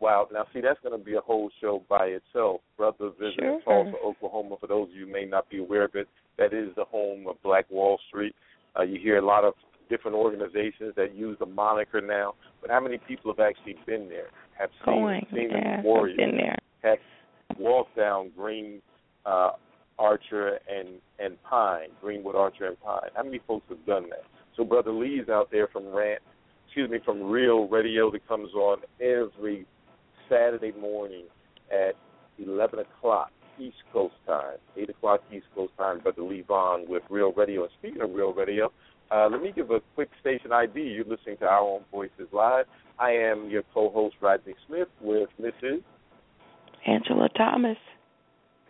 Wow. Now, see, that's going to be a whole show by itself. Brother visiting Sure. Tulsa, Oklahoma. For those of you who may not be aware of it, that is the home of Black Wall Street. Uh, you hear a lot of different organizations that use the moniker now, but how many people have actually been there, have seen, Going. seen Yeah, the warriors, been there. have walked down Green uh, Archer and and Pine, Greenwood Archer and Pine. How many folks have done that? So Brother Lee's out there from Rant, excuse me, from Real Radio that comes on every Saturday morning at 11 o'clock East Coast time, 8 o'clock East Coast time. Brother Vaughan with Real Radio. And speaking of Real Radio, uh, let me give a quick station ID. You're listening to Our Own Voices Live. I am your co-host Rodney Smith with Mrs. Angela Thomas.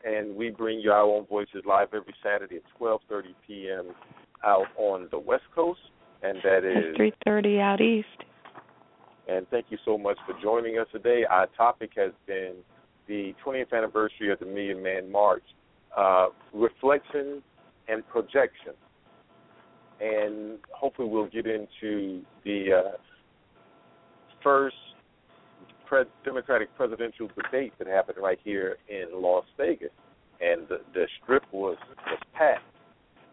and we bring you our own voices live every Saturday at 12:30 p.m. out on the West Coast, and that is three thirty out east. And thank you so much for joining us today. Our topic has been the 20th anniversary of the Million Man March, uh, reflection and projection, and hopefully we'll get into the uh, first pre- Democratic presidential debate that happened right here in Las Vegas, and the, the strip was was packed.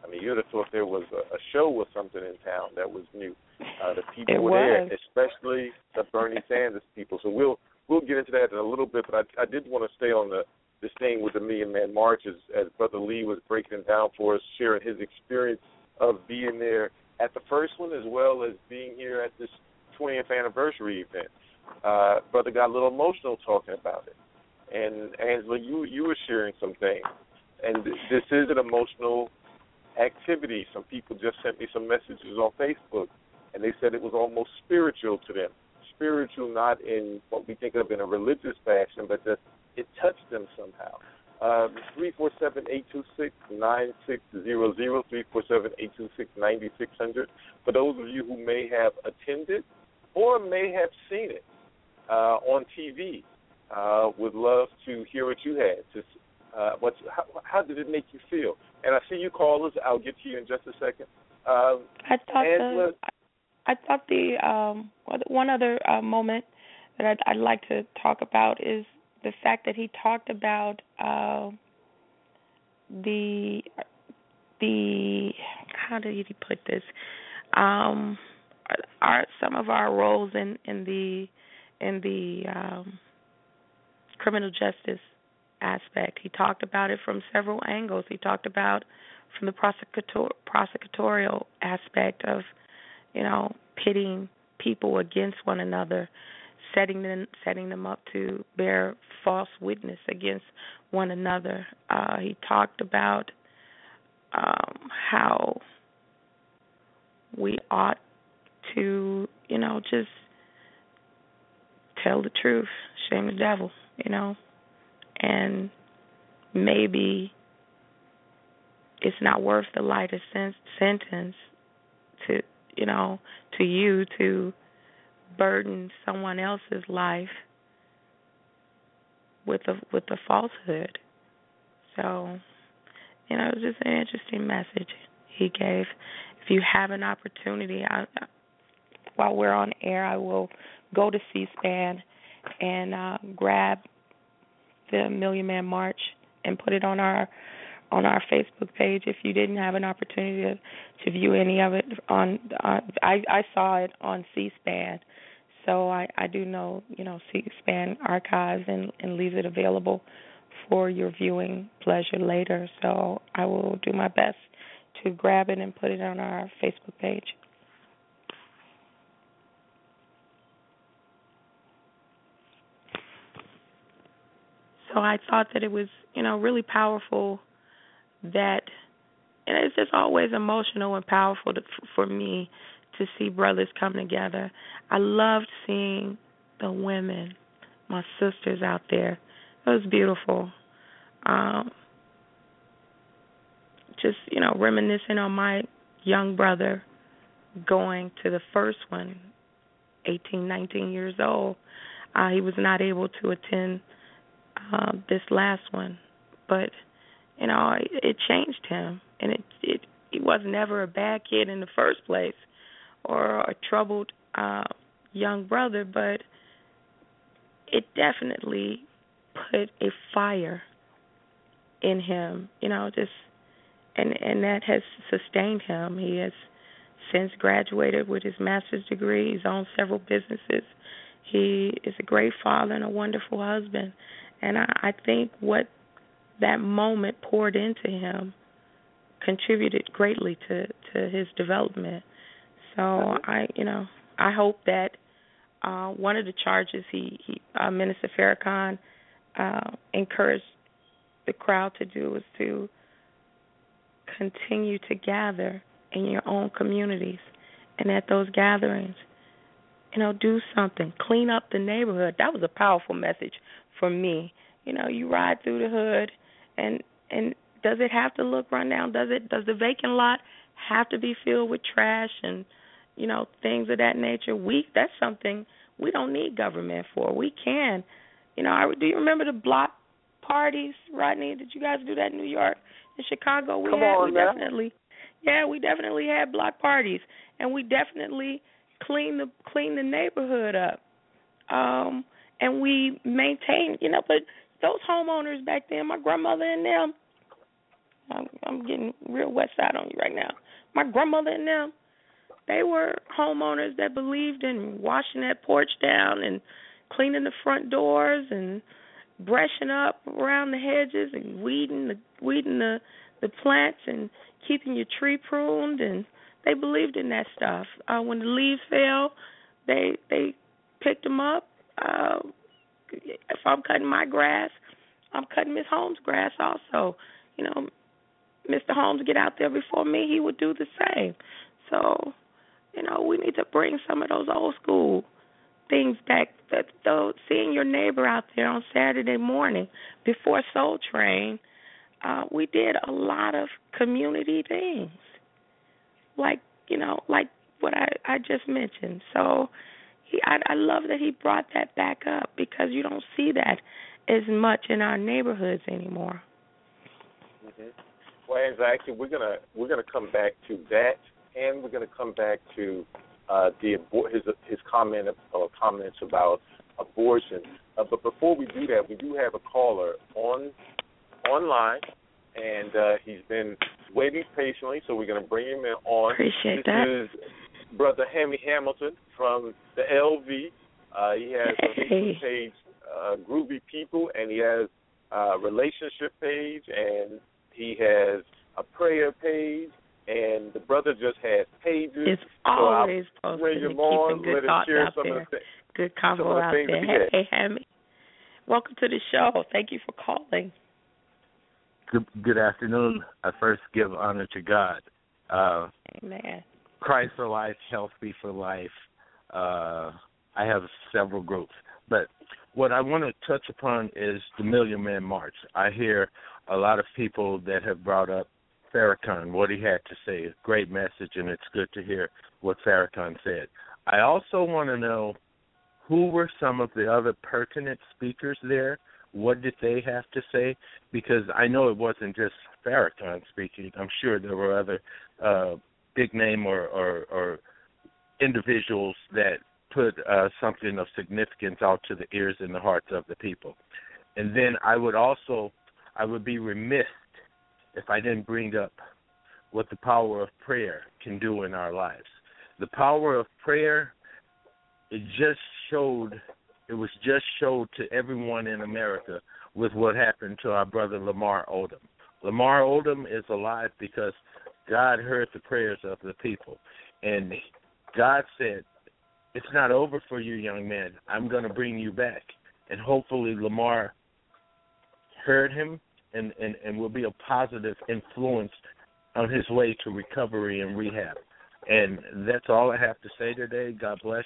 I mean, you'd have thought there was a, a show or something in town that was new. Uh, the people It were was. there, especially the Bernie Sanders people. So we'll we'll get into that in a little bit, but I, I did want to stay on the this thing with the Million Man March as, as Brother Lee was breaking it down for us, sharing his experience of being there at the first one as well as being here at this 20th anniversary event. Uh, brother got a little emotional talking about it, and Angela, you you were sharing some things, and this is an emotional activity. Some people just sent me some messages on Facebook, and they said it was almost spiritual to them. Spiritual, not in what we think of in a religious fashion, but just it touched them somehow. Um, Three four seven eight two six nine six zero zero three four seven eight two six ninety six hundred. For those of you who may have attended or may have seen it uh, on TV, uh, would love to hear what you had. To, uh, what's, how, how did it make you feel? And I see you callers. I'll get to you in just a second. Um, I thought Angela? the I thought the um one other uh, moment that I'd, I'd like to talk about is the fact that he talked about uh, the the how did he put this? Um, our some of our roles in in the in the um, criminal justice aspect. He talked about it from several angles. He talked about from the prosecutor, prosecutorial aspect of, you know, pitting people against one another, setting them setting them up to bear false witness against one another. Uh, he talked about um, how we ought to, you know, just tell the truth, shame the devil, you know, and maybe it's not worth the lightest sen- sentence to, you know, to you to burden someone else's life with a with a falsehood. So, you know, it was just an interesting message he gave. If you have an opportunity, I, while we're on air, I will go to C-SPAN and uh, grab the Million Man March and put it on our on our Facebook page. If you didn't have an opportunity to, to view any of it on, uh, I I saw it on C-SPAN, so I I do know you know C-SPAN archives and and leaves it available for your viewing pleasure later. So I will do my best to grab it and put it on our Facebook page. So I thought that it was, you know, really powerful that and it's just always emotional and powerful to, for me to see brothers come together. I loved seeing the women, my sisters out there. It was beautiful. Um just, you know, reminiscing on my young brother going to the first one, 18, 19 years old. Uh he was not able to attend uh, this last one, but you know it, it changed him, and it it he was never a bad kid in the first place, or a troubled uh, young brother, but it definitely put a fire in him, you know, just and and that has sustained him. He has since graduated with his master's degree. He's owned several businesses. He is a great father and a wonderful husband. And I, I think what that moment poured into him contributed greatly to to his development. So I, you know, I hope that uh, one of the charges he, he uh, Minister Farrakhan uh, encouraged the crowd to do was to continue to gather in your own communities and at those gatherings, you know, do something, clean up the neighborhood. That was a powerful message for me. You know, you ride through the hood and and does it have to look run down? Does it does the vacant lot have to be filled with trash and you know, things of that nature? We that's something we don't need government for. We can. You know, I do you remember the block parties, Rodney? Did you guys do that in New York? In Chicago we Come had on we now. definitely yeah, we definitely had block parties and we definitely clean the clean the neighborhood up. Um and we maintain, you know, but those homeowners back then, my grandmother and them, I'm, I'm getting real west side on you right now. My grandmother and them, they were homeowners that believed in washing that porch down and cleaning the front doors and brushing up around the hedges and weeding the weeding the the plants and keeping your tree pruned and they believed in that stuff. Uh when the leaves fell, they they picked them up. Uh if I'm cutting my grass, I'm cutting Miss Holmes' grass also. You know, Mr. Holmes get out there before me, he would do the same. So, you know, we need to bring some of those old school things back. That though seeing your neighbor out there on Saturday morning before Soul Train, uh, we did a lot of community things, like you know, like what I I just mentioned. So, he I, I love that he brought that back up because you don't see that as much in our neighborhoods anymore. hmm Well, exactly. We're gonna we're gonna come back to that, and we're gonna come back to uh, the abor- his his comment or comments about abortion. Uh, but before we do that, we do have a caller on online, and uh, he's been waiting patiently, so we're going to bring him in on. Appreciate this that. is Brother Hammy Hamilton from the LV. Uh, he has a Hey. Facebook page, uh, Groovy People, and he has a relationship page, and he has a prayer page, and the brother just has pages. It's always So I'll posting bring and him on, keeping good thoughts share out some there. of the Good convo out things there. that he Hey, hey, Hammy. Welcome to the show. Thank you for calling. Good, good afternoon. I first give honor to God. Uh, Amen. Christ for life, healthy for life. Uh, I have several groups, but what I want to touch upon is the Million Man March. I hear a lot of people that have brought up Farrakhan, what he had to say. A great message, and it's good to hear what Farrakhan said. I also want to know who were some of the other pertinent speakers there. What did they have to say? Because I know it wasn't just Farrakhan speaking. I'm sure there were other uh, big name or, or, or individuals that put uh, something of significance out to the ears and the hearts of the people. And then I would also, I would be remiss if I didn't bring up what the power of prayer can do in our lives. The power of prayer, it just showed, it was just showed to everyone in America with what happened to our brother Lamar Odom. Lamar Odom is alive because God heard the prayers of the people. And God said, It's not over for you, young man. I'm going to bring you back. And hopefully, Lamar heard him and, and, and will be a positive influence on his way to recovery and rehab. And that's all I have to say today. God bless.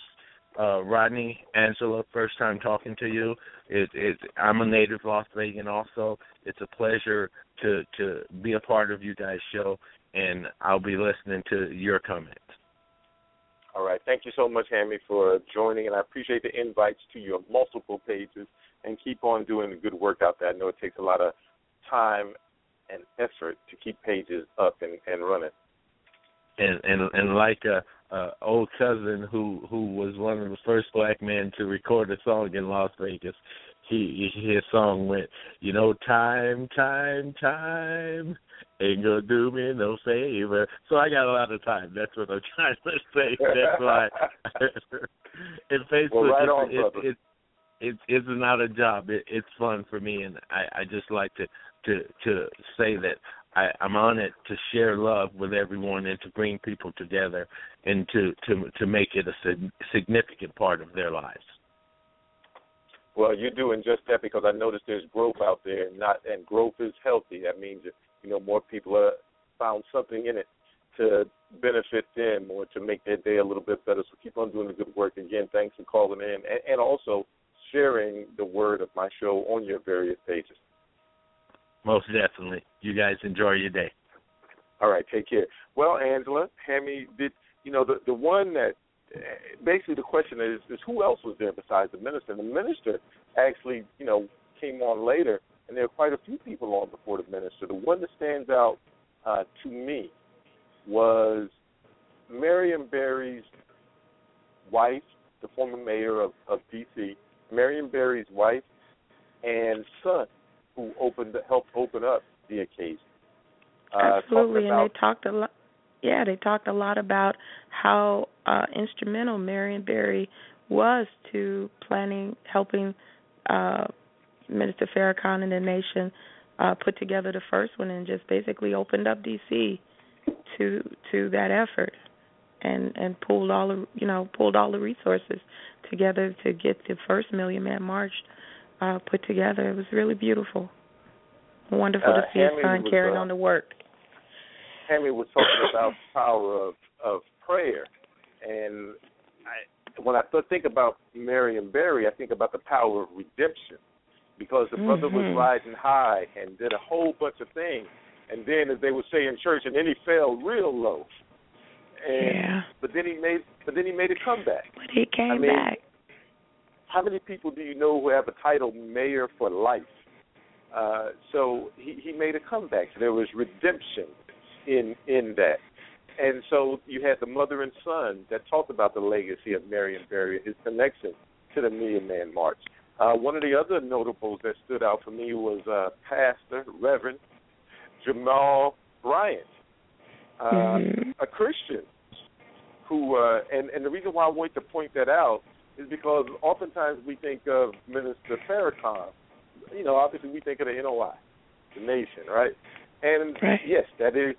Uh, Rodney, Angela, first time talking to you. It, it, I'm a native Las Vegan also. It's a pleasure to to be a part of you guys' show, and I'll be listening to your comments. All right. Thank you so much, Hammy, for joining, and I appreciate the invites to your multiple pages. And keep on doing the good work out there. I know it takes a lot of time and effort to keep pages up and, and running. and and and like a, a old cousin who who was one of the first black men to record a song in Las Vegas. He his song went, you know, time, time, time ain't gonna do me no favor. So I got a lot of time. That's what I'm trying to say. That's why. and Facebook, Well, right it's, on, it, brother. it, it's it's not a job. It, it's fun for me, and I I just like to to to say that I, I'm on it to share love with everyone and to bring people together and to to to make it a significant part of their lives. Well, you're doing just that because I noticed there's growth out there, and not and growth is healthy. That means you know more people are found something in it to benefit them or to make their day a little bit better. So keep on doing the good work. Again, thanks for calling in and, and also sharing the word of my show on your various pages. Most definitely. You guys enjoy your day. All right, take care. Well, Angela, Hammy, did you know the the one that basically the question is is who else was there besides the minister? The minister actually, you know, came on later, and there were quite a few people on before the minister. The one that stands out uh, to me was Marion Barry's wife, the former mayor of, of D.C. Marion Barry's wife and son, who opened helped open up the occasion. Uh, Absolutely, and they talked a lot. Yeah, they talked a lot about how uh, instrumental Marion Barry was to planning, helping uh, Minister Farrakhan and the nation uh, put together the first one, and just basically opened up DC to to that effort, and and pulled all the you know pulled all the resources together to get the first Million Man March uh, put together. It was really beautiful. Wonderful Uh, to see his Hammy son was, carrying uh, on the work. Hammy was talking about the power of of prayer, and I, when I th- think about Marion Barry, I think about the power of redemption, because the brother was Mhm. riding high and did a whole bunch of things, and then as they would say in church, and then he fell real low, and Yeah. but then he made but then he made a comeback. But he came I mean, back. How many people do you know who have a title mayor for life? Uh, so he, he made a comeback. There was redemption in in that. And so you had the mother and son that talked about the legacy of Marion Barry, his connection to the Million Man March. Uh, one of the other notables that stood out for me was uh, Pastor Reverend Jamal Bryant, uh, Mhm. a Christian who, uh, and and the reason why I want to point that out is because oftentimes we think of Minister Farrakhan. You know, obviously we think of the NOI, the nation, right? And Right. yes, that is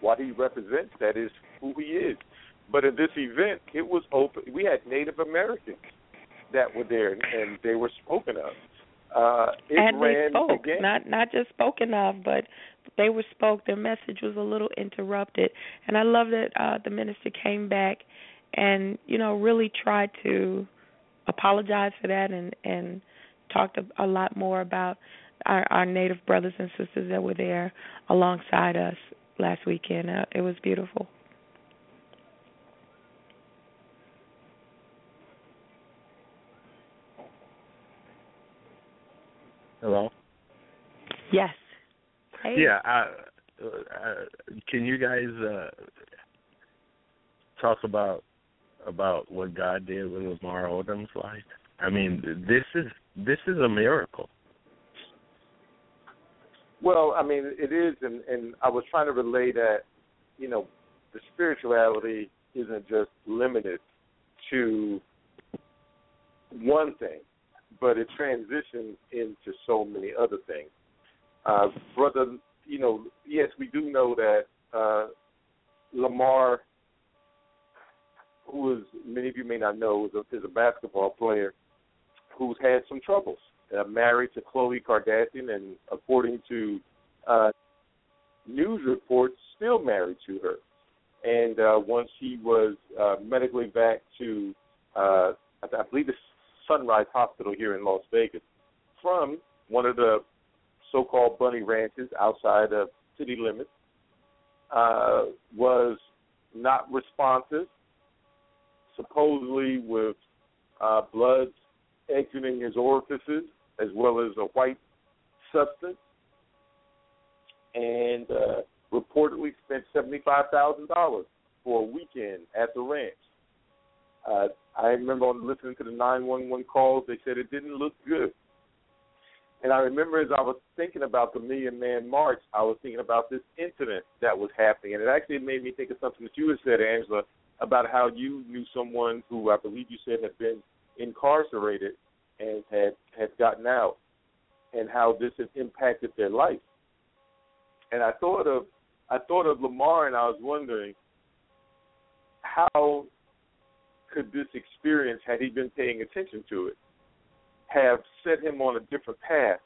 what he represents. That is who he is. But in this event, it was open. We had Native Americans that were there, and, they were spoken of. Uh, it and they spoke, again. not not just spoken of, but they were spoke. Their message was a little interrupted, and I love that uh, the minister came back and you know really tried to apologize for that and and talked a, a lot more about our, our native brothers and sisters that were there alongside us last weekend. Uh, it was beautiful. Hello. Yes. Hey. Yeah. Uh, uh, can you guys uh, talk about about what God did with Lamar Odom's life? I mean, this is this is a miracle. Well, I mean, it is, and, and I was trying to relay that, you know, the spirituality isn't just limited to one thing, but it transitions into so many other things. Uh, brother, you know, yes, we do know that uh, Lamar, who is many of you may not know, is a, is a basketball player who's had some troubles. Uh, married to Khloe Kardashian, and according to uh, news reports, still married to her. And uh, once he was uh, medically back to, uh, I, I believe it's Sunrise Hospital here in Las Vegas, from one of the so-called bunny ranches outside of city limits, uh, was not responsive, supposedly with uh, blood exiting his orifices as well as a white substance, and uh, reportedly spent seventy-five thousand dollars for a weekend at the ranch. Uh, I remember on listening to the nine one one calls, they said it didn't look good. And I remember as I was thinking about the Million Man March, I was thinking about this incident that was happening, and it actually made me think of something that you had said, Angela, about how you knew someone who I believe you said had been incarcerated and had had gotten out, and how this has impacted their life. And I thought of I thought of Lamar, and I was wondering how could this experience, had he been paying attention to it, have set him on a different path,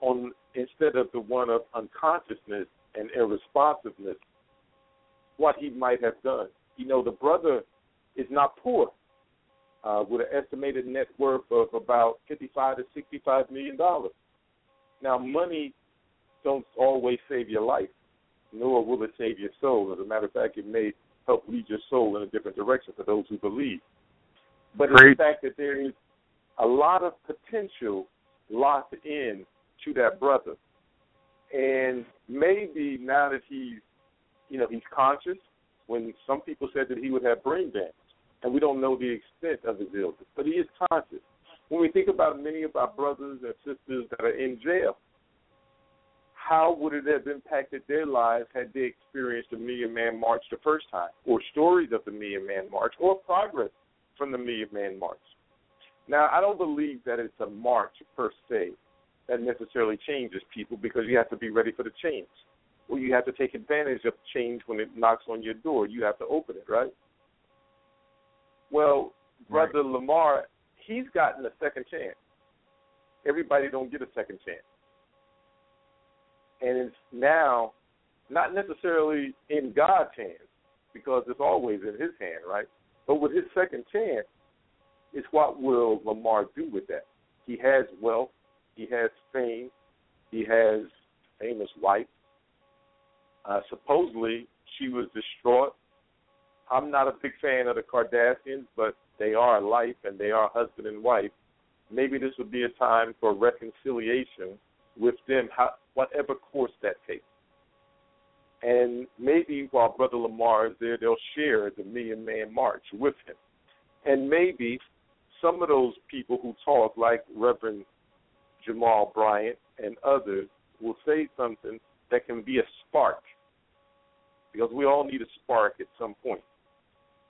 on instead of the one of unconsciousness and irresponsiveness, what he might have done. You know, the brother is not poor uh, with an estimated net worth of about fifty-five to sixty-five million dollars. Now, money don't always save your life, nor will it save your soul. As a matter of fact, it may help lead your soul in a different direction for those who believe. But it's the fact that there is a lot of potential locked in to that brother, and maybe now that he's, you know, he's conscious. When some people said that he would have brain damage and we don't know the extent of his illness, but he is conscious. When we think about many of our brothers and sisters that are in jail, how would it have impacted their lives had they experienced the Million Man March the first time, or stories of the Million Man March, or progress from the Million Man March? Now, I don't believe that it's a march per se that necessarily changes people because you have to be ready for the change. Well, you have to take advantage of change when it knocks on your door. You have to open it, right? Well, brother Lamar, he's gotten a second chance. Everybody don't get a second chance, and it's now not necessarily in God's hands because it's always in His hand, right? But with His second chance, it's what will Lamar do with that? He has wealth, he has fame, he has famous wife. Uh, supposedly, she was distraught. I'm not a big fan of the Kardashians, but they are life and they are husband and wife. Maybe this would be a time for reconciliation with them, how, whatever course that takes. And maybe while Brother Lamar is there, they'll share the Million Man March with him. And maybe some of those people who talk, like Reverend Jamal Bryant and others, will say something that can be a spark. Because we all need a spark at some point.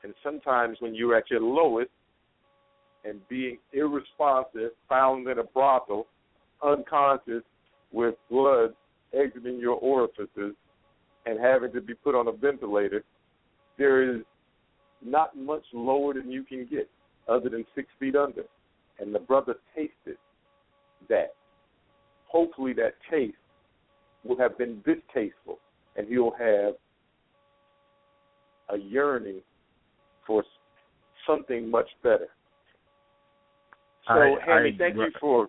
And sometimes when you're at your lowest and being irresponsive, found in a brothel, unconscious, with blood exiting your orifices, and having to be put on a ventilator, there is not much lower than you can get other than six feet under. And the brother tasted that. Hopefully, that taste will have been distasteful, and he'll have a yearning for something much better. So, I- Hammy, I- thank you for.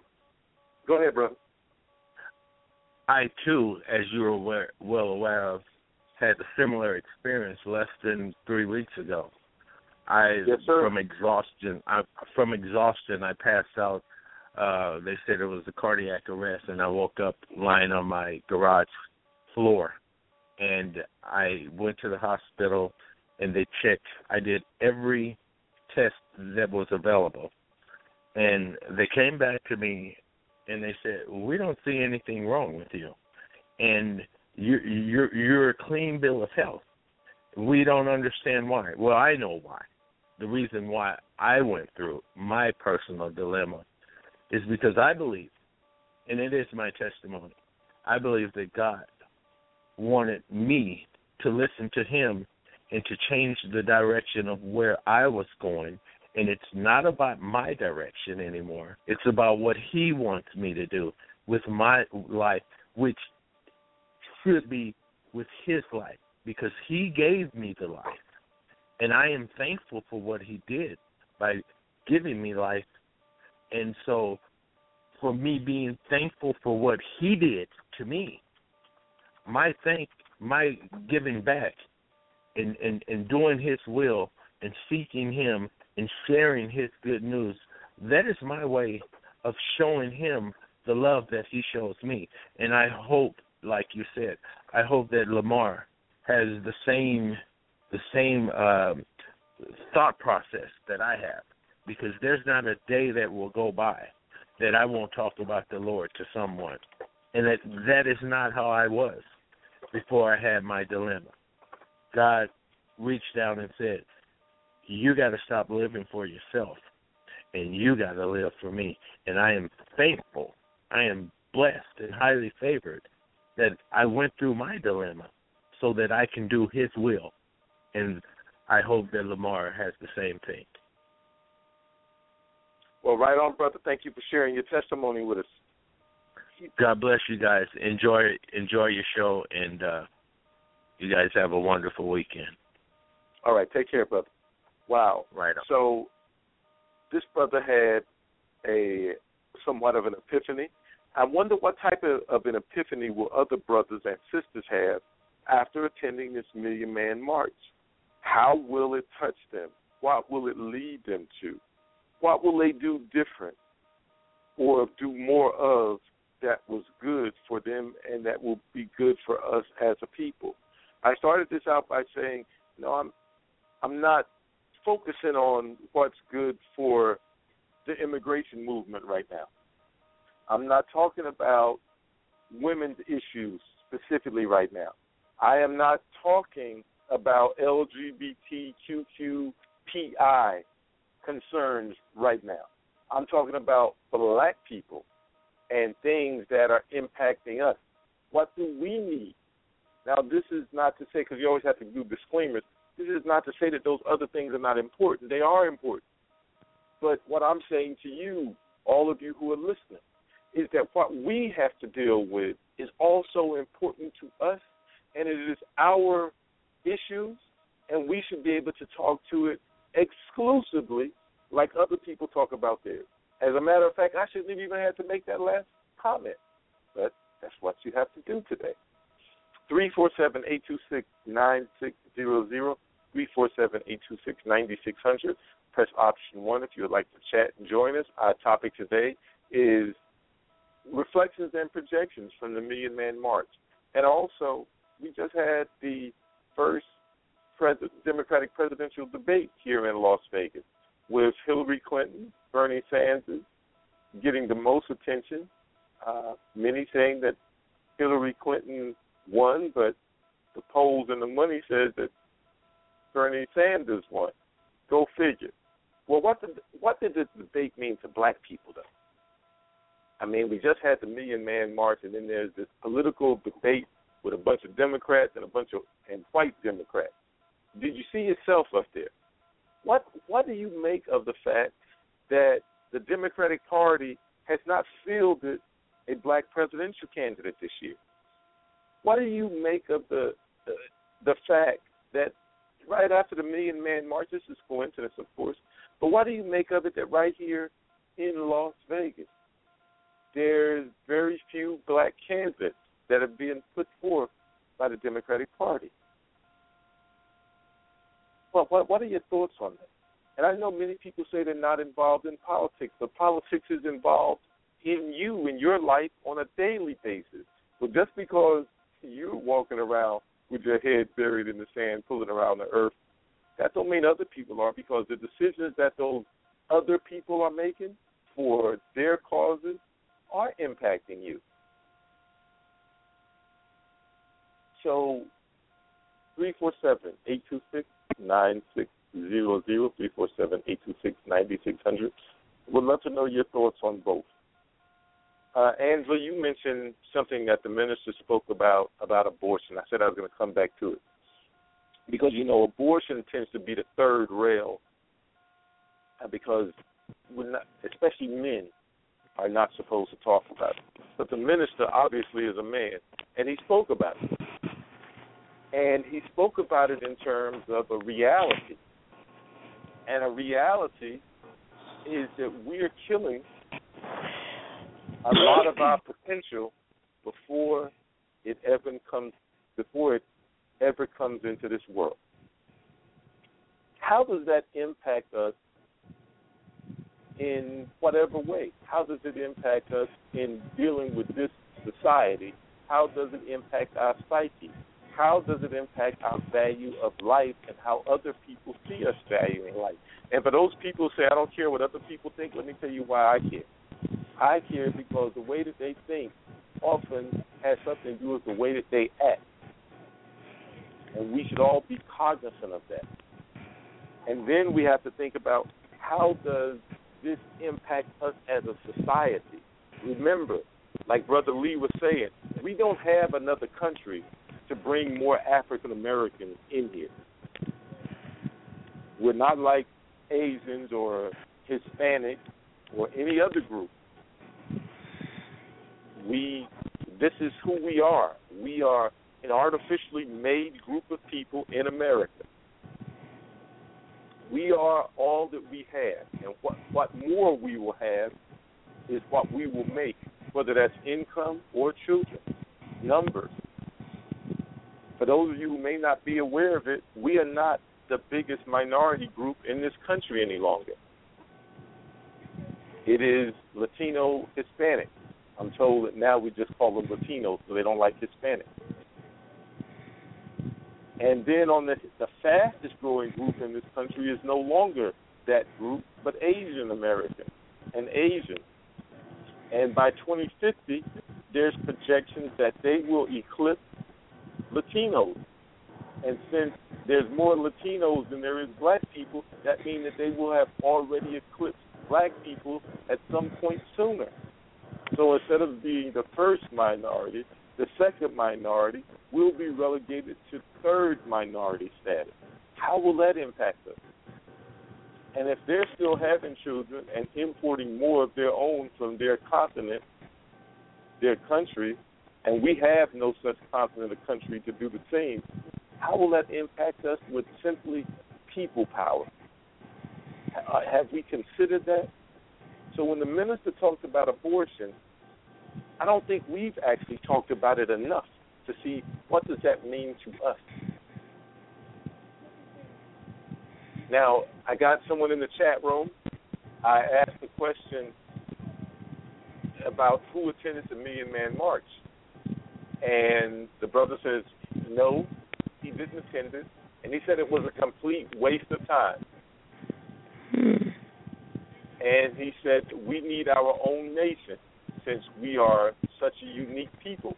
Go ahead, brother. I too, as you are aware, well aware of, had a similar experience less than three weeks ago. I Yes, from exhaustion. I, from exhaustion, I passed out. Uh, they said it was a cardiac arrest, and I woke up lying on my garage floor. And I went to the hospital, and they checked. I did every test that was available, and they came back to me and they said, "We don't see anything wrong with you, and you're you're you're a clean bill of health. We don't understand why. Well, I know why. The reason why I went through my personal dilemma is because I believe, and it is my testimony. I believe that God wanted me to listen to Him and to change the direction of where I was going and it's not about my direction anymore. It's about what he wants me to do with my life, which should be with his life because he gave me the life. And I am thankful for what he did by giving me life. And so for me being thankful for what he did to me, my thank my giving back and, and, and doing his will and seeking him and sharing his good news. That is my way of showing him the love that he shows me. And I hope, like you said, I hope that Lamar has the same the same um, thought process that I have, because there's not a day that will go by that I won't talk about the Lord to someone, and that that is not how I was before I had my dilemma. God reached down and said, you got to stop living for yourself and you got to live for me. And I am thankful. I am blessed and highly favored that I went through my dilemma so that I can do his will. And I hope that Lamar has the same thing. Well, right on, brother. Thank you for sharing your testimony with us. God bless you guys. Enjoy enjoy your show and uh you guys have a wonderful weekend. All right, take care, brother. Wow. Right on. So this brother had a somewhat of an epiphany. I wonder what type of, of an epiphany will other brothers and sisters have after attending this Million Man March. How will it touch them? What will it lead them to? What will they do different or do more of that was good for them and that will be good for us as a people? I started this out by saying, no, I'm I'm not focusing on what's good for the immigration movement right now. I'm not talking about women's issues specifically right now. I am not talking about LGBTQQPI concerns right now. I'm talking about black people and things that are impacting us. What do we need? Now, this is not to say, because you always have to do disclaimers, this is not to say that those other things are not important. They are important. But what I'm saying to you, all of you who are listening, is that what we have to deal with is also important to us, and it is our issues, and we should be able to talk to it exclusively like other people talk about theirs. As a matter of fact, I shouldn't have even had to make that last comment, but that's what you have to do today. Three four seven eight two six nine six zero zero. Three four seven eight two six ninety six hundred. Press option one if you would like to chat and join us. Our topic today is reflections and projections from the Million Man March, and also we just had the first pres- Democratic presidential debate here in Las Vegas with Hillary Clinton Bernie Sanders getting the most attention. Uh, many saying that Hillary Clinton won, but the polls and the money says that Bernie Sanders won. Go figure. Well, what did what did this debate mean to black people, though? I mean, we just had the Million Man March, and then there's this political debate with a bunch of Democrats and a bunch of and white Democrats. Did you see yourself up there? What What do you make of the fact that the Democratic Party has not fielded a black presidential candidate this year? What do you make of the the, the fact that right after the Million Man March, this is coincidence, of course, but what do you make of it that right here in Las Vegas, there's very few black candidates that are being put forth by the Democratic Party? Well, what, what are your thoughts on that? And I know many people say they're not involved in politics, but politics is involved in you, in your life, on a daily basis. But just because you're walking around with your head buried in the sand, pulling around the earth, that don't mean other people are, because the decisions that those other people are making for their causes are impacting you. So, three four seven eight two six nine six zero zero three four seven eight two six ninety six hundred. Would love to know your thoughts on both. Uh, Angela, you mentioned something that the minister spoke about about abortion. I said I was going to come back to it because you know abortion tends to be the third rail uh, because we're not, especially men, are not supposed to talk about it. But the minister obviously is a man, and he spoke about it, and he spoke about it in terms of a reality, and a reality is that we are killing a lot of our potential before it ever comes before it ever comes into this world. How does that impact us in whatever way? How does it impact us in dealing with this society? How does it impact our psyche? How does it impact our value of life and how other people see us valuing life? And for those people who say, I don't care what other people think, let me tell you why I care. I care because the way that they think often has something to do with the way that they act. And we should all be cognizant of that. And then we have to think about how does this impact us as a society? Remember, like Brother Lee was saying, we don't have another country to bring more African Americans in here. We're not like Asians or Hispanic or any other group. We this is who we are. We are an artificially made group of people in America. We are all that we have, and what what more we will have is what we will make, whether that's income or children, numbers. For those of you who may not be aware of it, we are not the biggest minority group in this country any longer. It is Latino Hispanic. I'm told that now we just call them Latinos, so they don't like Hispanic. And then on the the fastest growing group in this country is no longer that group, but Asian American and Asian. And by 2050, there's projections that they will eclipse Latinos. And since there's more Latinos than there is black people, that means that they will have already eclipsed black people at some point sooner. So instead of being the first minority, the second minority will be relegated to third minority status. How will that impact us? And if they're still having children and importing more of their own from their continent, their country, and we have no such continent or country to do the same, how will that impact us with simply people power? Uh, have we considered that? So when the minister talked about abortion, I don't think we've actually talked about it enough to see what does that mean to us. Now, I got someone in the chat room. I asked a question about who attended the Million Man March. And the brother says, no, he didn't attend it. And he said it was a complete waste of time. Hmm. and he said we need our own nation since we are such a unique people.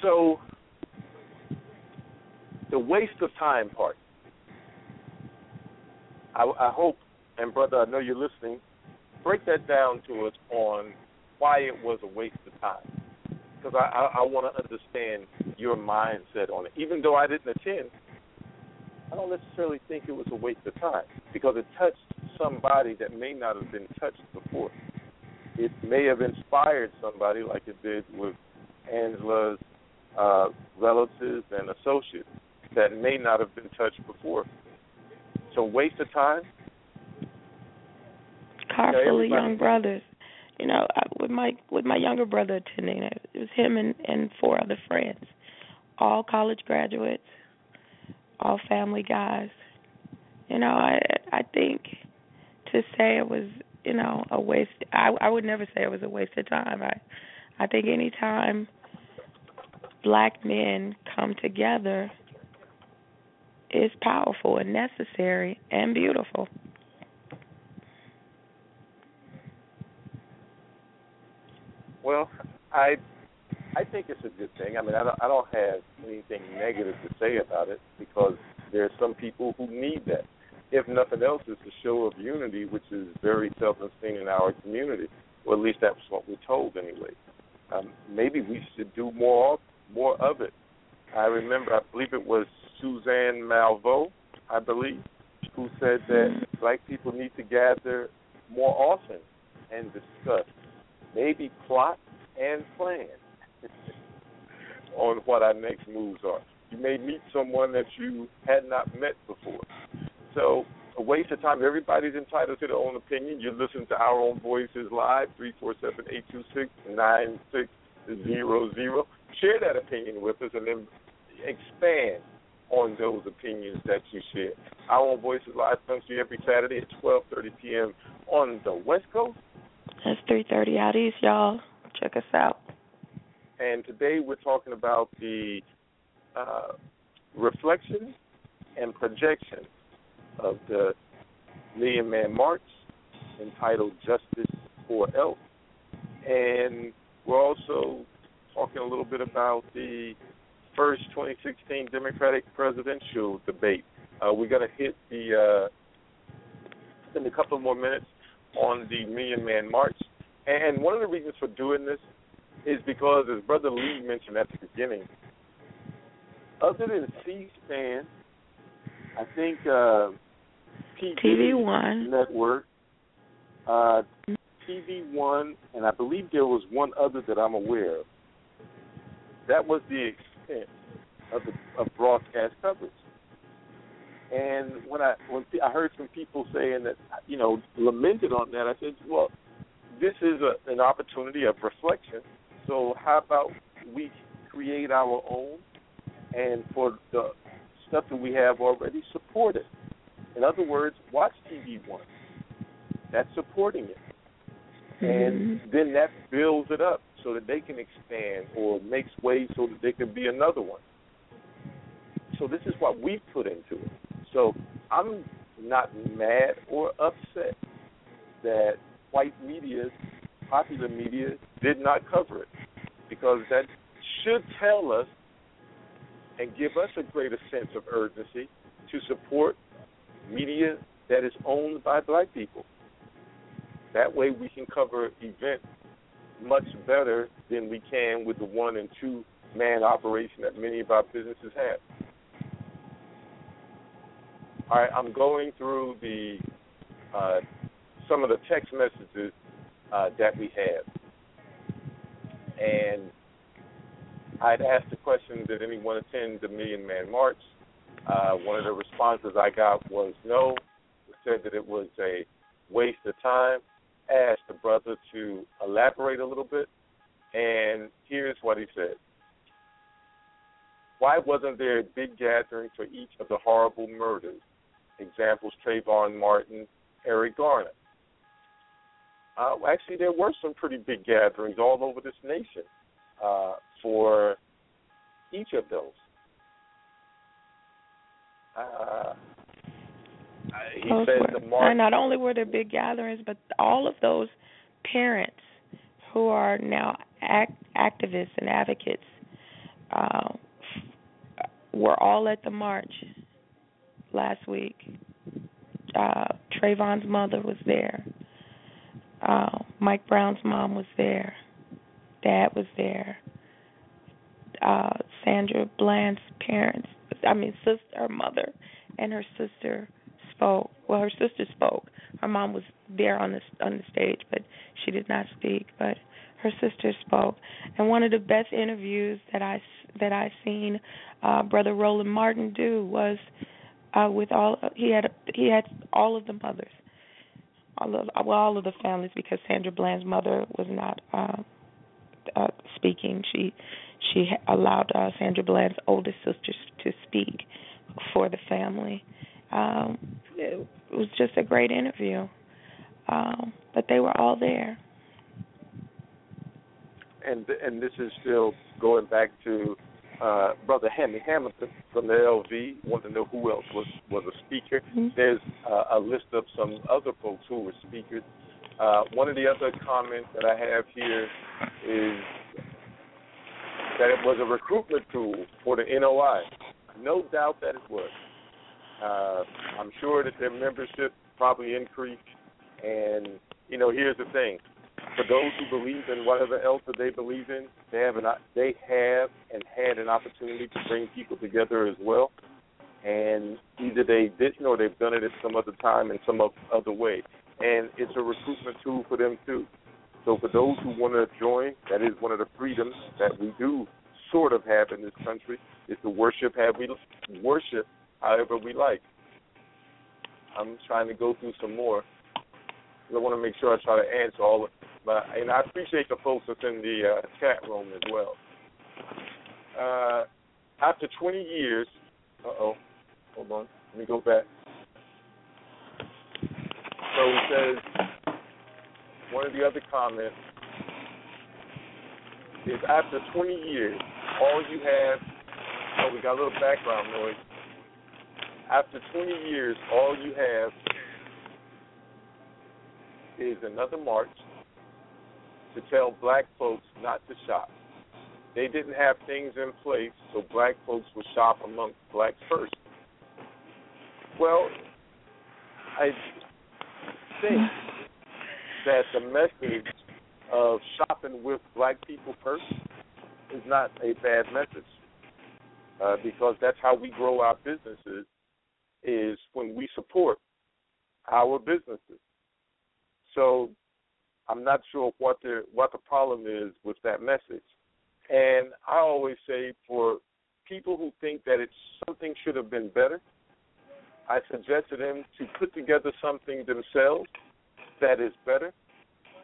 So the waste of time part. I, I hope, and brother, I know you're listening. Break that down to us on why it was a waste of time, because I, I, I want to understand your mindset on it. Even though I didn't attend, I don't necessarily think it was a waste of time because it touched somebody that may not have been touched before. It may have inspired somebody like it did with Angela's uh, relatives and associates that may not have been touched before. So waste of time. Yeah, full young brothers. You know, I, with my with my younger brother attending it, it was him and and four other friends, all college graduates, all family guys. You know, I I think to say it was you know a waste. I I would never say it was a waste of time. I I think any time black men come together is powerful and necessary and beautiful. Well, I I think it's a good thing. I mean, I don't, I don't have anything negative to say about it because there are some people who need that. If nothing else, it's a show of unity, which is very seldom seen in our community. Well, at least that's what we're told anyway. Um, maybe we should do more more of it. I remember, I believe it was Suzanne Malveaux, I believe, who said that black people need to gather more often and discuss, maybe plot and plan on what our next moves are. You may meet someone that you had not met before. So, a waste of time. Everybody's entitled to their own opinion. You listen to our own voices live, 347 826 9600. Share that opinion with us and then expand on those opinions that you share. Our own voices live comes to you every Saturday at 12:30 p.m. on the West Coast. That's three thirty out east, y'all. Check us out. And today we're talking about the uh, reflection and projection of the Million Man March entitled Justice or Else. And we're also talking a little bit about the first 2016 Democratic presidential debate. Uh, we're going to hit the, uh, in a couple more minutes, on the Million Man March. And one of the reasons for doing this is because, as Brother Lee mentioned at the beginning, other than C-SPAN, I think uh, TV One. Network, uh, TV One, and I believe there was one other that I'm aware of. That was the extent of the of broadcast coverage. And when I when I heard some people saying that you know lamented on that, I said, well, this is a, an opportunity of reflection. So how about we create our own, and for the stuff that we have already, support it. In other words, watch TV One. That's supporting it, and mm-hmm. then that builds it up so that they can expand or makes ways so that there can be another one. So this is what we put into it. So I'm not mad or upset that white media, popular media, did not cover it because that should tell us and give us a greater sense of urgency to support media that is owned by black people. That way we can cover events much better than we can with the one and two man operation that many of our businesses have. Right, I'm going through the uh, some of the text messages uh, that we have, and I'd asked the question, did anyone attend the Million Man March? Uh, one of the responses I got was no. It said that it was a waste of time. Asked the brother to elaborate a little bit, and here's what he said. Why wasn't there a big gathering for each of the horrible murders? Examples Trayvon Martin, Eric Garner. Uh, actually, there were some pretty big gatherings all over this nation uh, for each of those. Uh, he Those said were, the march. not only were there big gatherings, but all of those parents who are now act, activists and advocates uh, were all at the march last week. Uh, Trayvon's mother was there. Uh, Mike Brown's mom was there. Dad was there. Uh, Sandra Bland's parents, I mean, sister, her mother, and her sister spoke. Well, her sister spoke. Her mom was there on the on the stage, but she did not speak. But her sister spoke, and one of the best interviews that I that I seen uh, Brother Roland Martin do was uh, with all he had he had all of the mothers, all of well all of the families because Sandra Bland's mother was not uh, uh, speaking. She she allowed uh, Sandra Bland's oldest sister to speak for the family. Um, it was just a great interview, um, but they were all there. and and this is still going back to uh, Brother Henry Hamilton from the LV. Want to know who else was was a speaker? There's uh, a list of some other folks who were speakers. Uh, one of the other comments that I have here is that it was a recruitment tool for the NOI. No doubt that it was. Uh, I'm sure that their membership probably increased. And you know, here's the thing: for those who believe in whatever else that they believe in, they have an they have and had an opportunity to bring people together as well. And either they didn't or they've done it at some other time in some other way. And it's a recruitment tool for them too. So for those who want to join, that is one of the freedoms that we do sort of have in this country is to worship have we worship however we like. I'm trying to go through some more. I want to make sure I try to answer all but and I appreciate the folks that's in the uh, chat room as well. Uh, after 20 years, uh oh, hold on, let me go back. So he says, one of the other comments is after 20 years, all you have, oh, we got a little background noise. After 20 years, all you have is another march to tell black folks not to shop. They didn't have things in place so black folks would shop amongst blacks first. Well, I think that the message of shopping with black people first is not a bad message uh, because that's how we grow our businesses is when we support our businesses. So I'm not sure what the what the problem is with that message. And I always say for people who think that it's something should have been better, I suggest to them to put together something themselves that is better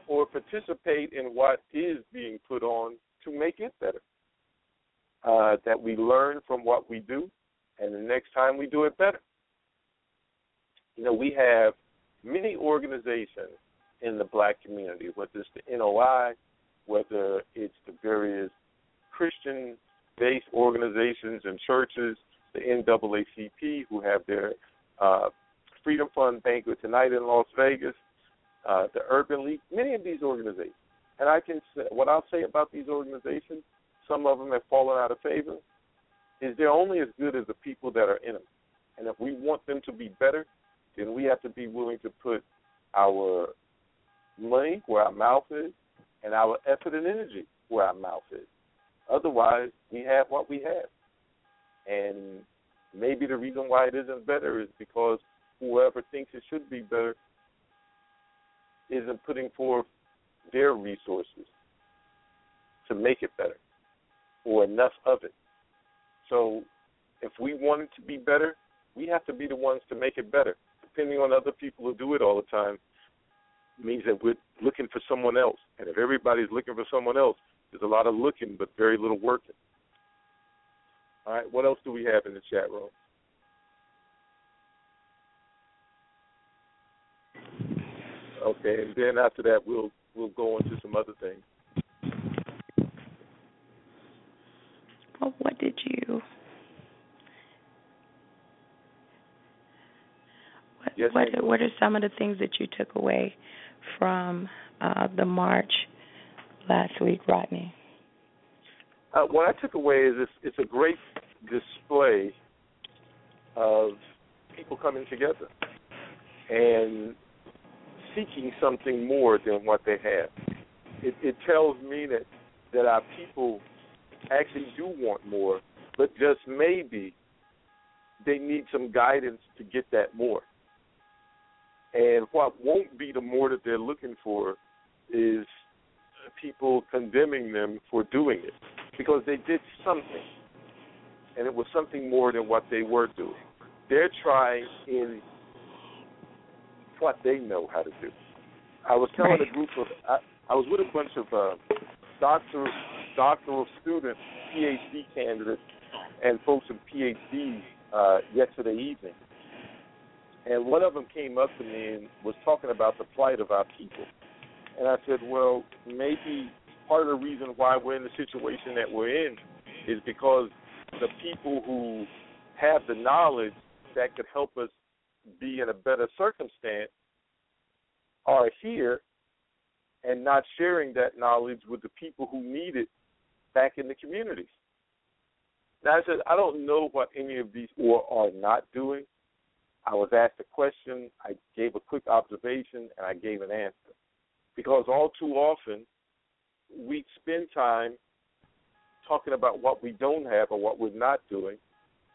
or participate in what is being put on to make it better. Uh, that we learn from what we do and the next time we do it better. You know, we have many organizations in the black community, whether it's the NOI, whether it's the various Christian based organizations and churches, the NAACP, who have their uh, Freedom Fund banquet tonight in Las Vegas, uh, the Urban League, many of these organizations. And I can say, what I'll say about these organizations, some of them have fallen out of favor, is they're only as good as the people that are in them. And if we want them to be better, then we have to be willing to put our money where our mouth is and our effort and energy where our mouth is. Otherwise, we have what we have. And maybe the reason why it isn't better is because whoever thinks it should be better isn't putting forth their resources to make it better or enough of it. So if we want it to be better, we have to be the ones to make it better. Depending on other people who do it all the time means that we're looking for someone else. And if everybody's looking for someone else, there's a lot of looking but very little working. All right, what else do we have in the chat room? Okay, and then after that we'll we'll go into some other things. Well, what did you? What Yes, what. What are some of the things that you took away from uh, the march last week, Rodney? Uh, what I took away is it's, it's a great display of people coming together and seeking something more than what they have. It, it tells me that that our people actually do want more, but just maybe they need some guidance to get that more. And what won't be the more that they're looking for is people condemning them for doing it because they did something, and it was something more than what they were doing. They're trying in what they know how to do. I was telling a group of I, I was with a bunch of uh, doctor doctoral students, PhD candidates, and folks with PhDs uh, yesterday evening, and one of them came up to me and was talking about the plight of our people. And I said, well, maybe part of the reason why we're in the situation that we're in is because the people who have the knowledge that could help us be in a better circumstance are here and not sharing that knowledge with the people who need it back in the communities. Now, I said, I don't know what any of these or are not doing. I was asked a question, I gave a quick observation, and I gave an answer. Because all too often, we spend time talking about what we don't have or what we're not doing.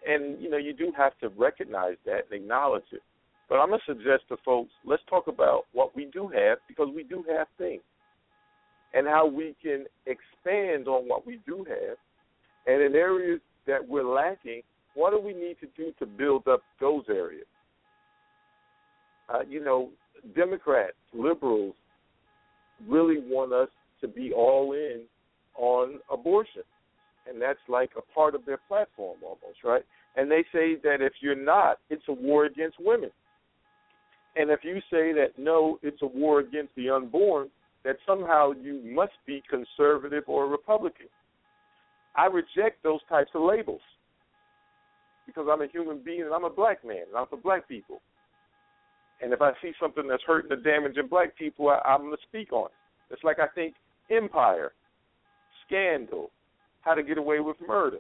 And, you know, you do have to recognize that and acknowledge it. But I'm going to suggest to folks, let's talk about what we do have because we do have things and how we can expand on what we do have. And in areas that we're lacking, what do we need to do to build up those areas? Uh, you know, Democrats, liberals really want us to be all in on abortion. And that's like a part of their platform almost, right? And they say that if you're not, it's a war against women. And if you say that no, it's a war against the unborn, that somehow you must be conservative or Republican. I reject those types of labels because I'm a human being and I'm a black man and I'm for black people. And if I see something that's hurting or damaging black people, I, I'm going to speak on it. It's like I think Empire, Scandal, How to Get Away with Murder.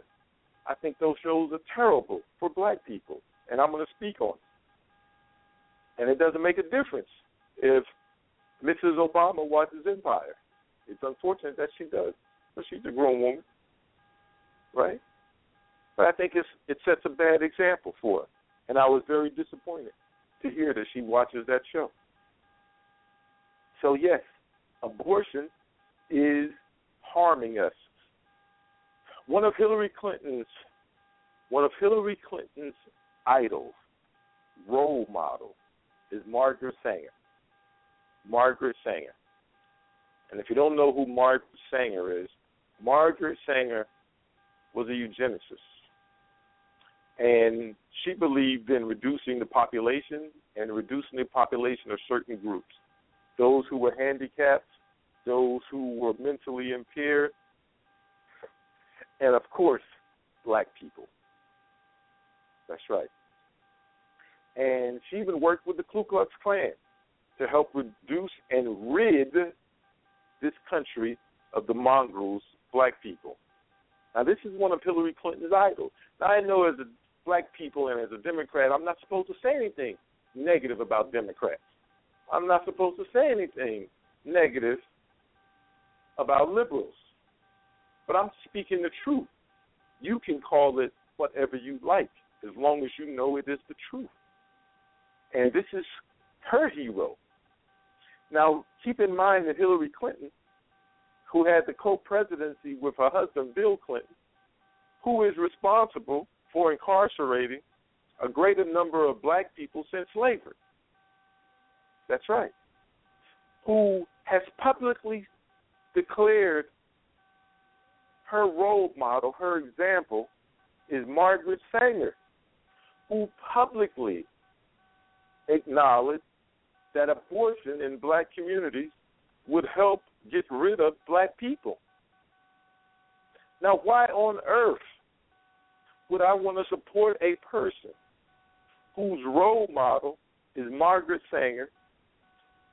I think those shows are terrible for black people, and I'm going to speak on it. And it doesn't make a difference if Mrs. Obama watches Empire. It's unfortunate that she does, but she's a grown woman, right? But I think it's it sets a bad example for her, and I was very disappointed to hear that she watches that show. So yes, abortion is harming us. One of Hillary Clinton's one of Hillary Clinton's idols, role model, is Margaret Sanger. Margaret Sanger. And if you don't know who Margaret Sanger is, Margaret Sanger was a eugenicist. And she believed in reducing the population and reducing the population of certain groups. Those who were handicapped, those who were mentally impaired, and of course, black people. That's right. And she even worked with the Ku Klux Klan to help reduce and rid this country of the mongrels, black people. Now, this is one of Hillary Clinton's idols. Now, I know as a black people and as a Democrat, I'm not supposed to say anything negative about Democrats. I'm not supposed to say anything negative about liberals. But I'm speaking the truth. You can call it whatever you like, as long as you know it is the truth. And this is her hero. Now, keep in mind that Hillary Clinton, who had the co presidency with her husband, Bill Clinton, who is responsible for incarcerating a greater number of black people since slavery. That's right. Who has publicly declared her role model, her example, is Margaret Sanger, who publicly acknowledged that abortion in black communities would help get rid of black people. Now, why on earth would I want to support a person whose role model is Margaret Sanger,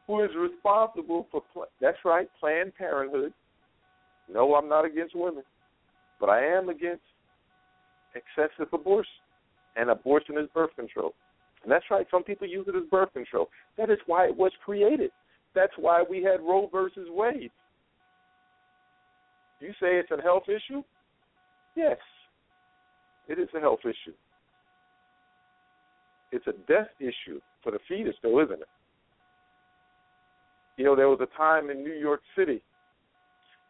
who is responsible for, that's right, Planned Parenthood. No, I'm not against women, but I am against excessive abortion. And abortion is birth control. And that's right, some people use it as birth control. That is why it was created. That's why we had Roe versus Wade. You say it's a health issue? Yes, it is a health issue. It's a death issue for the fetus, though, isn't it? You know, there was a time in New York City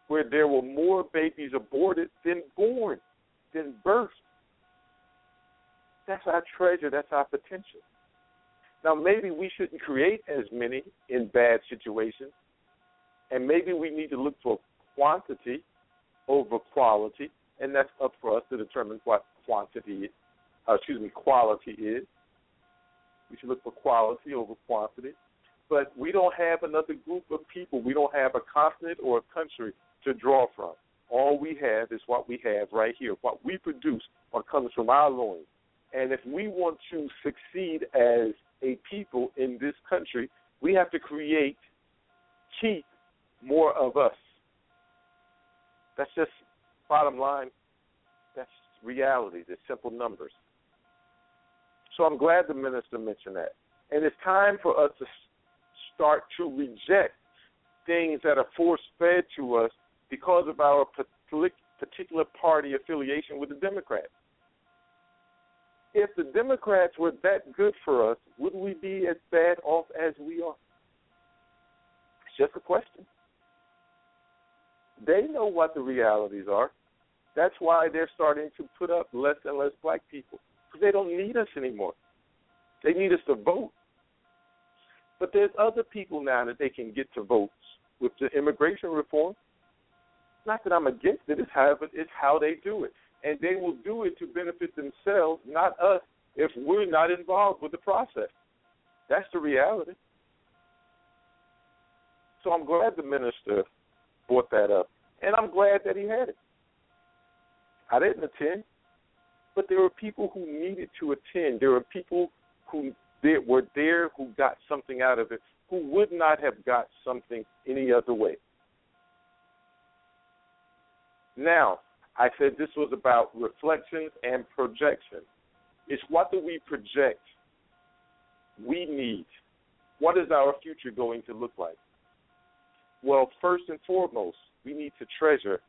where there were more babies aborted than born, than birthed. That's our treasure, that's our potential. Now, maybe we shouldn't create as many in bad situations, and maybe we need to look for quantity over quality, and that's up for us to determine what quantity, uh, excuse me, quality is. We should look for quality over quantity. But we don't have another group of people. We don't have a continent or a country to draw from. All we have is what we have right here. What we produce, what comes from our loins. And if we want to succeed as a people in this country, we have to create, keep more of us. That's just bottom line. Reality. There's simple numbers. So I'm glad the minister mentioned that. And it's time for us to start to reject things that are force fed to us because of our particular party affiliation with the Democrats. If the Democrats were that good for us, would we be as bad off as we are? It's just a question. They know what the realities are. That's why they're starting to put up less and less black people because they don't need us anymore. They need us to vote. But there's other people now that they can get to votes with the immigration reform. Not that I'm against it, it's how, it's how they do it. And they will do it to benefit themselves, not us, if we're not involved with the process. That's the reality. So I'm glad the minister brought that up. And I'm glad that he had it. I didn't attend, but there were people who needed to attend. There were people who were there who got something out of it who would not have got something any other way. Now, I said this was about reflections and projection. It's what do we project we need? What is our future going to look like? Well, first and foremost, we need to treasure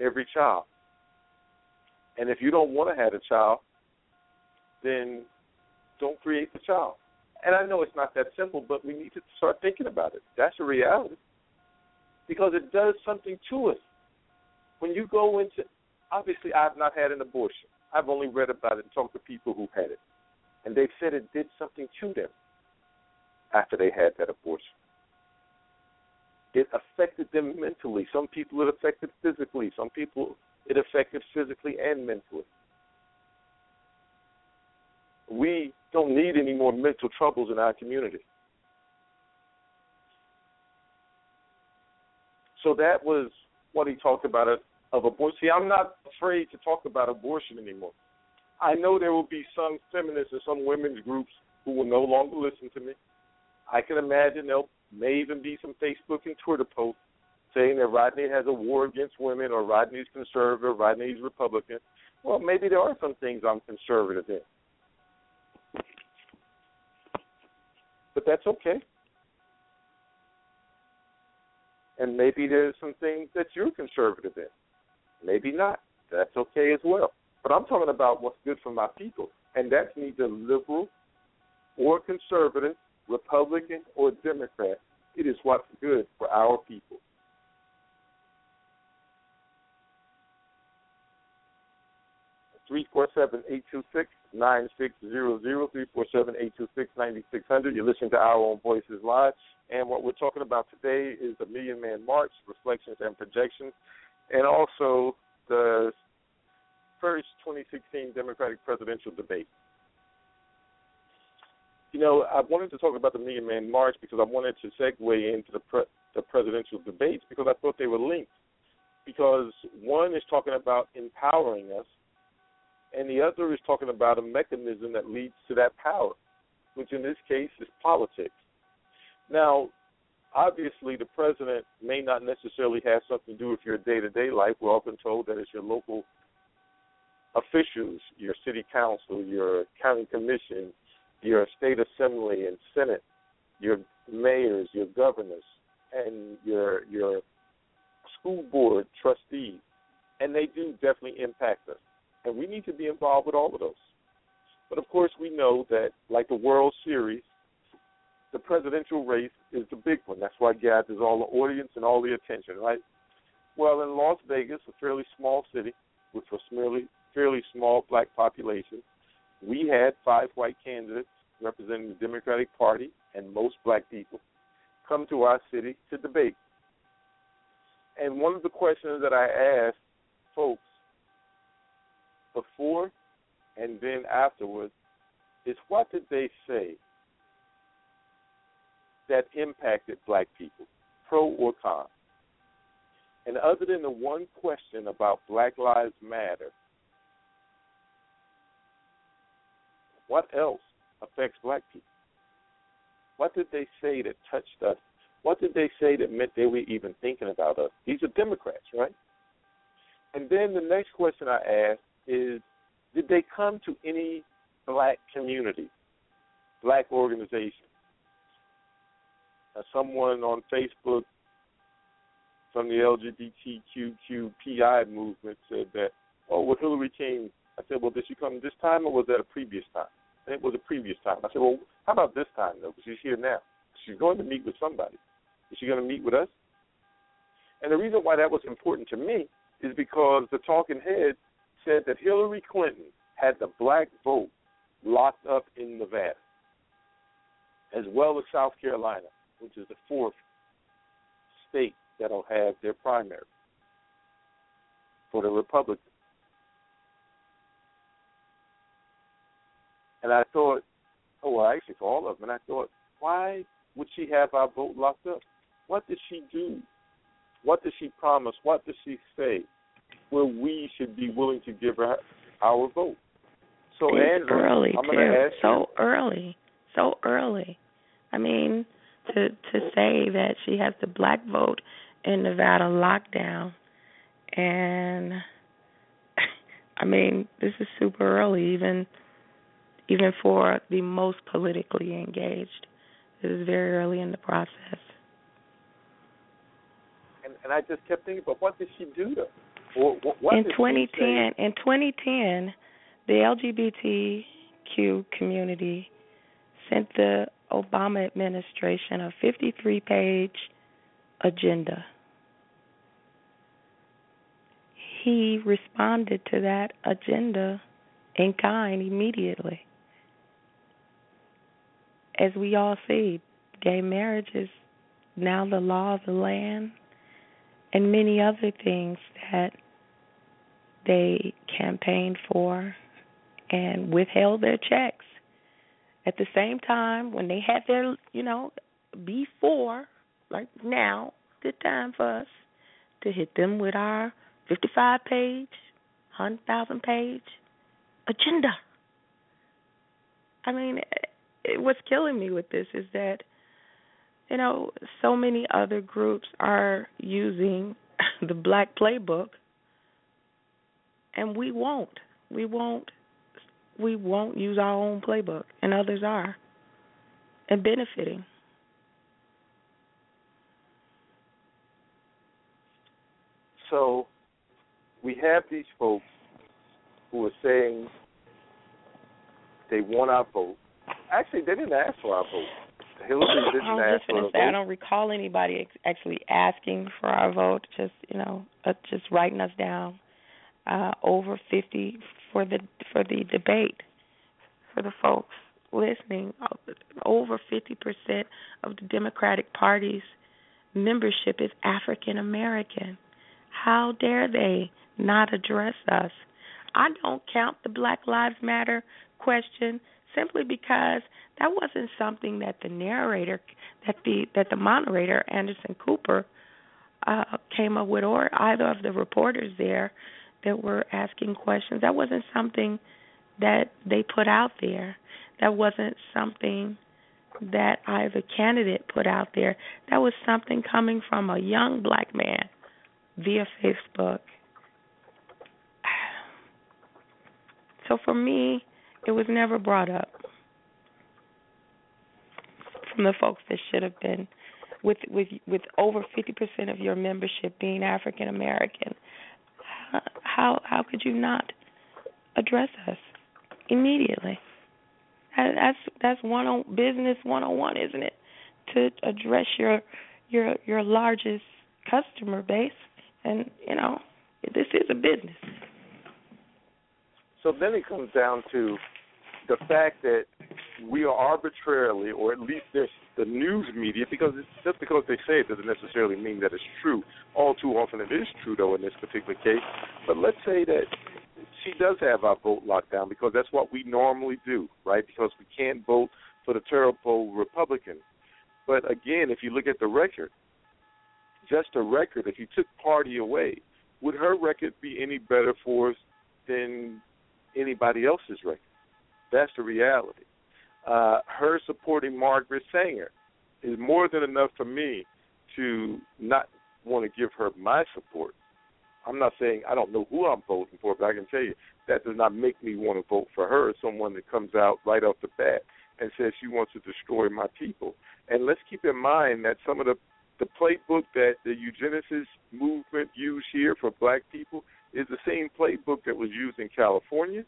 every child. And if you don't want to have a child, then don't create the child. And I know it's not that simple, but we need to start thinking about it. That's a reality. Because it does something to us. When you go into, obviously, I've not had an abortion. I've only read about it and talked to people who had it. And they've said it did something to them after they had that abortion. It affected them mentally. Some people it affected physically. Some people it affected physically and mentally. We don't need any more mental troubles in our community. So that was what he talked about uh, of abortion. See, I'm not afraid to talk about abortion anymore. I know there will be some feminists and some women's groups who will no longer listen to me. I can imagine there may even be some Facebook and Twitter posts saying that Rodney has a war against women or Rodney's conservative, Rodney's Republican. Well, maybe there are some things I'm conservative in. But that's okay. And maybe there's some things that you're conservative in. Maybe not. That's okay as well. But I'm talking about what's good for my people. And that's neither liberal or conservative, Republican or Democrat. It is what's good for our people. Three four seven eight two six nine six zero zero three four seven eight two six ninety six hundred. You're listening to Our Own Voices Live. And what we're talking about today is the Million Man March, reflections and projections, and also the first 2016 Democratic presidential debate. You know, I wanted to talk about the Million Man March because I wanted to segue into the pre- the presidential debates because I thought they were linked. Because one is talking about empowering us, and the other is talking about a mechanism that leads to that power. which in this case is politics. Now, obviously, the president may not necessarily have something to do with your day to day life. We're often told that it's your local officials, your city council, your county commission, your state assembly and senate, your mayors, your governors, and your your school board trustees, and they do definitely impact us, and we need to be involved with all of those. But of course, we know that, like the World Series, the presidential race is the big one. That's why it gathers all the audience and all the attention, right? Well, in Las Vegas, a fairly small city with a fairly, fairly small black population, we had five white candidates representing the Democratic Party and most black people come to our city to debate. And one of the questions that I asked folks before and then afterwards is what did they say that impacted black people, pro or con? And other than the one question about Black Lives Matter, what else affects black people? What did they say that touched us? What did they say that meant they were even thinking about us? These are Democrats, right? And then the next question I asked is Did they come to any black community, black organization? Someone on Facebook from the LGBTQQPI movement said that, oh, well, Hillary came. I said, well, did she come this time or was that a previous time? And it was a previous time. I said, well, how about this time, though? Because she's here now. She's going to meet with somebody. Is she going to meet with us? And the reason why that was important to me is because the talking head said that Hillary Clinton had the black vote locked up in Nevada, as well as South Carolina, which is the fourth state that'll have their primary for the Republicans. And I thought, oh, well, actually for all of them. And I thought, why would she have our vote locked up? What did she do? What did she promise? What did she say? Where we should be willing to give her our vote. So it's Andrew, early I'm too. to so early, so early. I mean, to to say that she has the black vote in Nevada lockdown, and I mean, this is super early, even even for the most politically engaged. It is very early in the process. And, and I just kept thinking, but what did she do though? What in 2010, in 2010, the LGBTQ community sent the Obama administration a 53-page agenda. He responded to that agenda in kind immediately. As we all see, gay marriage is now the law of the land, and many other things that they campaigned for and withheld their checks. At the same time, when they had their, you know, before, like now, good time for us to hit them with our 55 page, 100,000 page agenda. I mean, what's killing me with this is that, you know, so many other groups are using the black playbook and we won't. We won't we won't use our own playbook and others are and benefiting. So we have these folks who are saying they want our vote. Actually, they didn't ask for our vote. Hillary didn't I ask for a say I don't recall anybody actually asking for our vote. Just you know, uh, just writing us down. Uh, over fifty for the for the debate for the folks listening. Over fifty percent of the Democratic Party's membership is African American. How dare they not address us? I don't count the Black Lives Matter question simply because that wasn't something that the narrator that the that the moderator Anderson Cooper uh came up with or either of the reporters there that were asking questions. That wasn't something that they put out there. That wasn't something that either candidate put out there. That was something coming from a young black man via Facebook. So for me, it was never brought up from the folks that should have been with with with over 50% of your membership being African American. How how could you not address us immediately? That's that's one on business one on one, isn't it? To address your your your largest customer base, and you know this is a business. So then it comes down to the fact that we are arbitrarily, or at least the news media, because just because they say it doesn't necessarily mean that it's true. All too often it is true, though, in this particular case. But let's say that she does have our vote locked down because that's what we normally do, right? Because we can't vote for the terrible Republican. But again, if you look at the record, just the record, if you took party away, would her record be any better for us than anybody else's record? That's the reality. Uh, her supporting Margaret Sanger is more than enough for me to not want to give her my support. I'm not saying I don't know who I'm voting for, but I can tell you that does not make me want to vote for her. Someone that comes out right off the bat and says she wants to destroy my people. And let's keep in mind that some of the the playbook that the eugenicist movement used here for black people is the same playbook that was used in California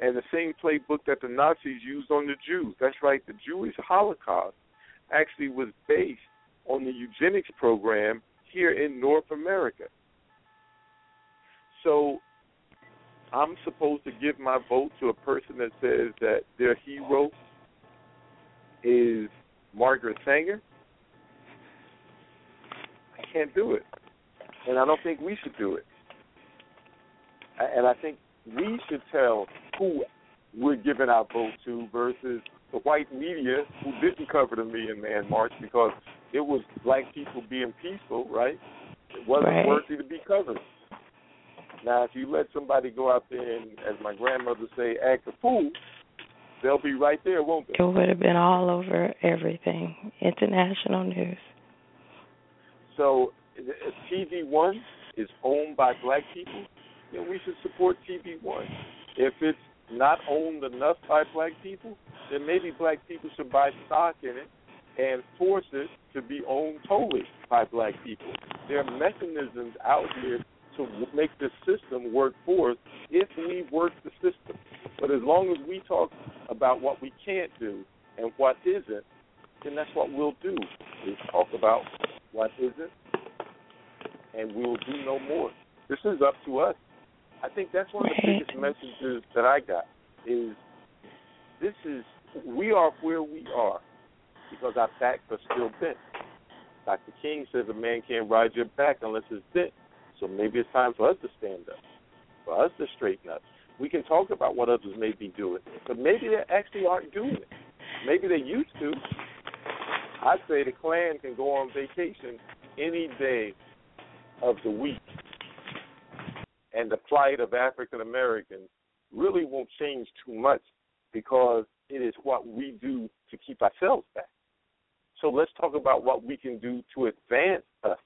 and the same playbook that the Nazis used on the Jews. That's right, the Jewish Holocaust actually was based on the eugenics program here in North America. So I'm supposed to give my vote to a person that says that their hero is Margaret Sanger? I can't do it. And I don't think we should do it. And I think we should tell who we're giving our vote to versus the white media who didn't cover the Million Man March because it was black people being peaceful, right? It wasn't Right. worthy to be covered. Now, if you let somebody go out there and, as my grandmother say, act a fool, they'll be right there, won't they? It would have been all over everything, international news. So TV One is owned by black people, then we should support TV One. If it's not owned enough by black people, then maybe black people should buy stock in it and force it to be owned totally by black people. There are mechanisms out here to make the system work for us if we work the system. But as long as we talk about what we can't do and what isn't, then that's what we'll do. We talk about what isn't, and we will do no more. This is up to us. I think that's one of the biggest messages that I got is this is we are where we are because our backs are still bent. Dr. King says a man can't ride your back unless it's bent. So maybe it's time for us to stand up, for us to straighten up. We can talk about what others may be doing, but maybe they actually aren't doing it. Maybe they used to. I say the Klan can go on vacation any day of the week, and the plight of African Americans really won't change too much because it is what we do to keep ourselves back. So let's talk about what we can do to advance us,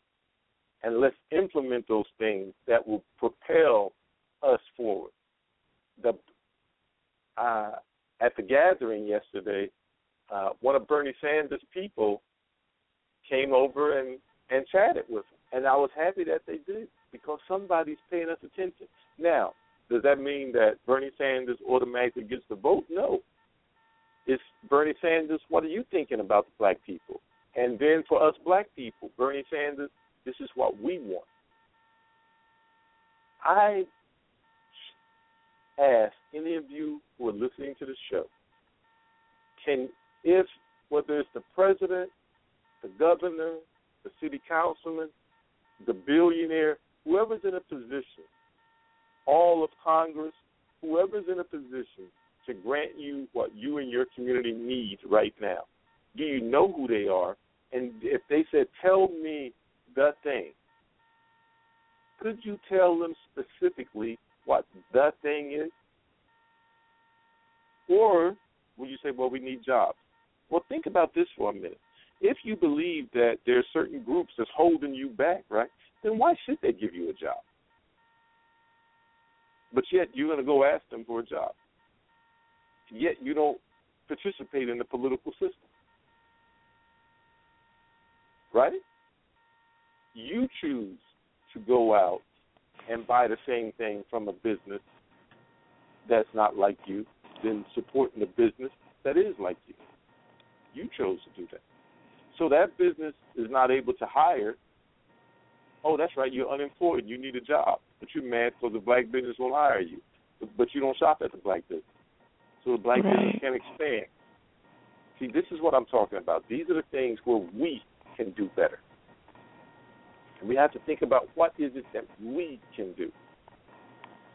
and let's implement those things that will propel us forward. The uh, at the gathering yesterday, uh, one of Bernie Sanders' people came over and and chatted with him, and I was happy that they did because somebody's paying us attention. Now, does that mean that Bernie Sanders automatically gets the vote? No. It's Bernie Sanders. What are you thinking about the black people? And then for us black people, Bernie Sanders. This is what we want. I ask any of you who are listening to the show, can if whether it's the president, the governor, the city councilman, the billionaire, whoever's in a position, all of Congress, whoever's in a position to grant you what you and your community need right now, do you know who they are? And if they said, tell me the thing, could you tell them specifically what the thing is? Or when you say, well, we need jobs. Well, think about this for a minute. If you believe that there are certain groups that's holding you back, right, then why should they give you a job? But yet you're going to go ask them for a job. Yet you don't participate in the political system. Right? You choose to go out and buy the same thing from a business that's not like you than supporting a business that is like you. You chose to do that. So that business is not able to hire. Oh, that's right, you're unemployed. You need a job. But you're mad because the black business won't hire you. But, you don't shop at the black business. So the black Right. business can't expand. See, this is what I'm talking about. These are the things where we can do better. And we have to think about what is it that we can do.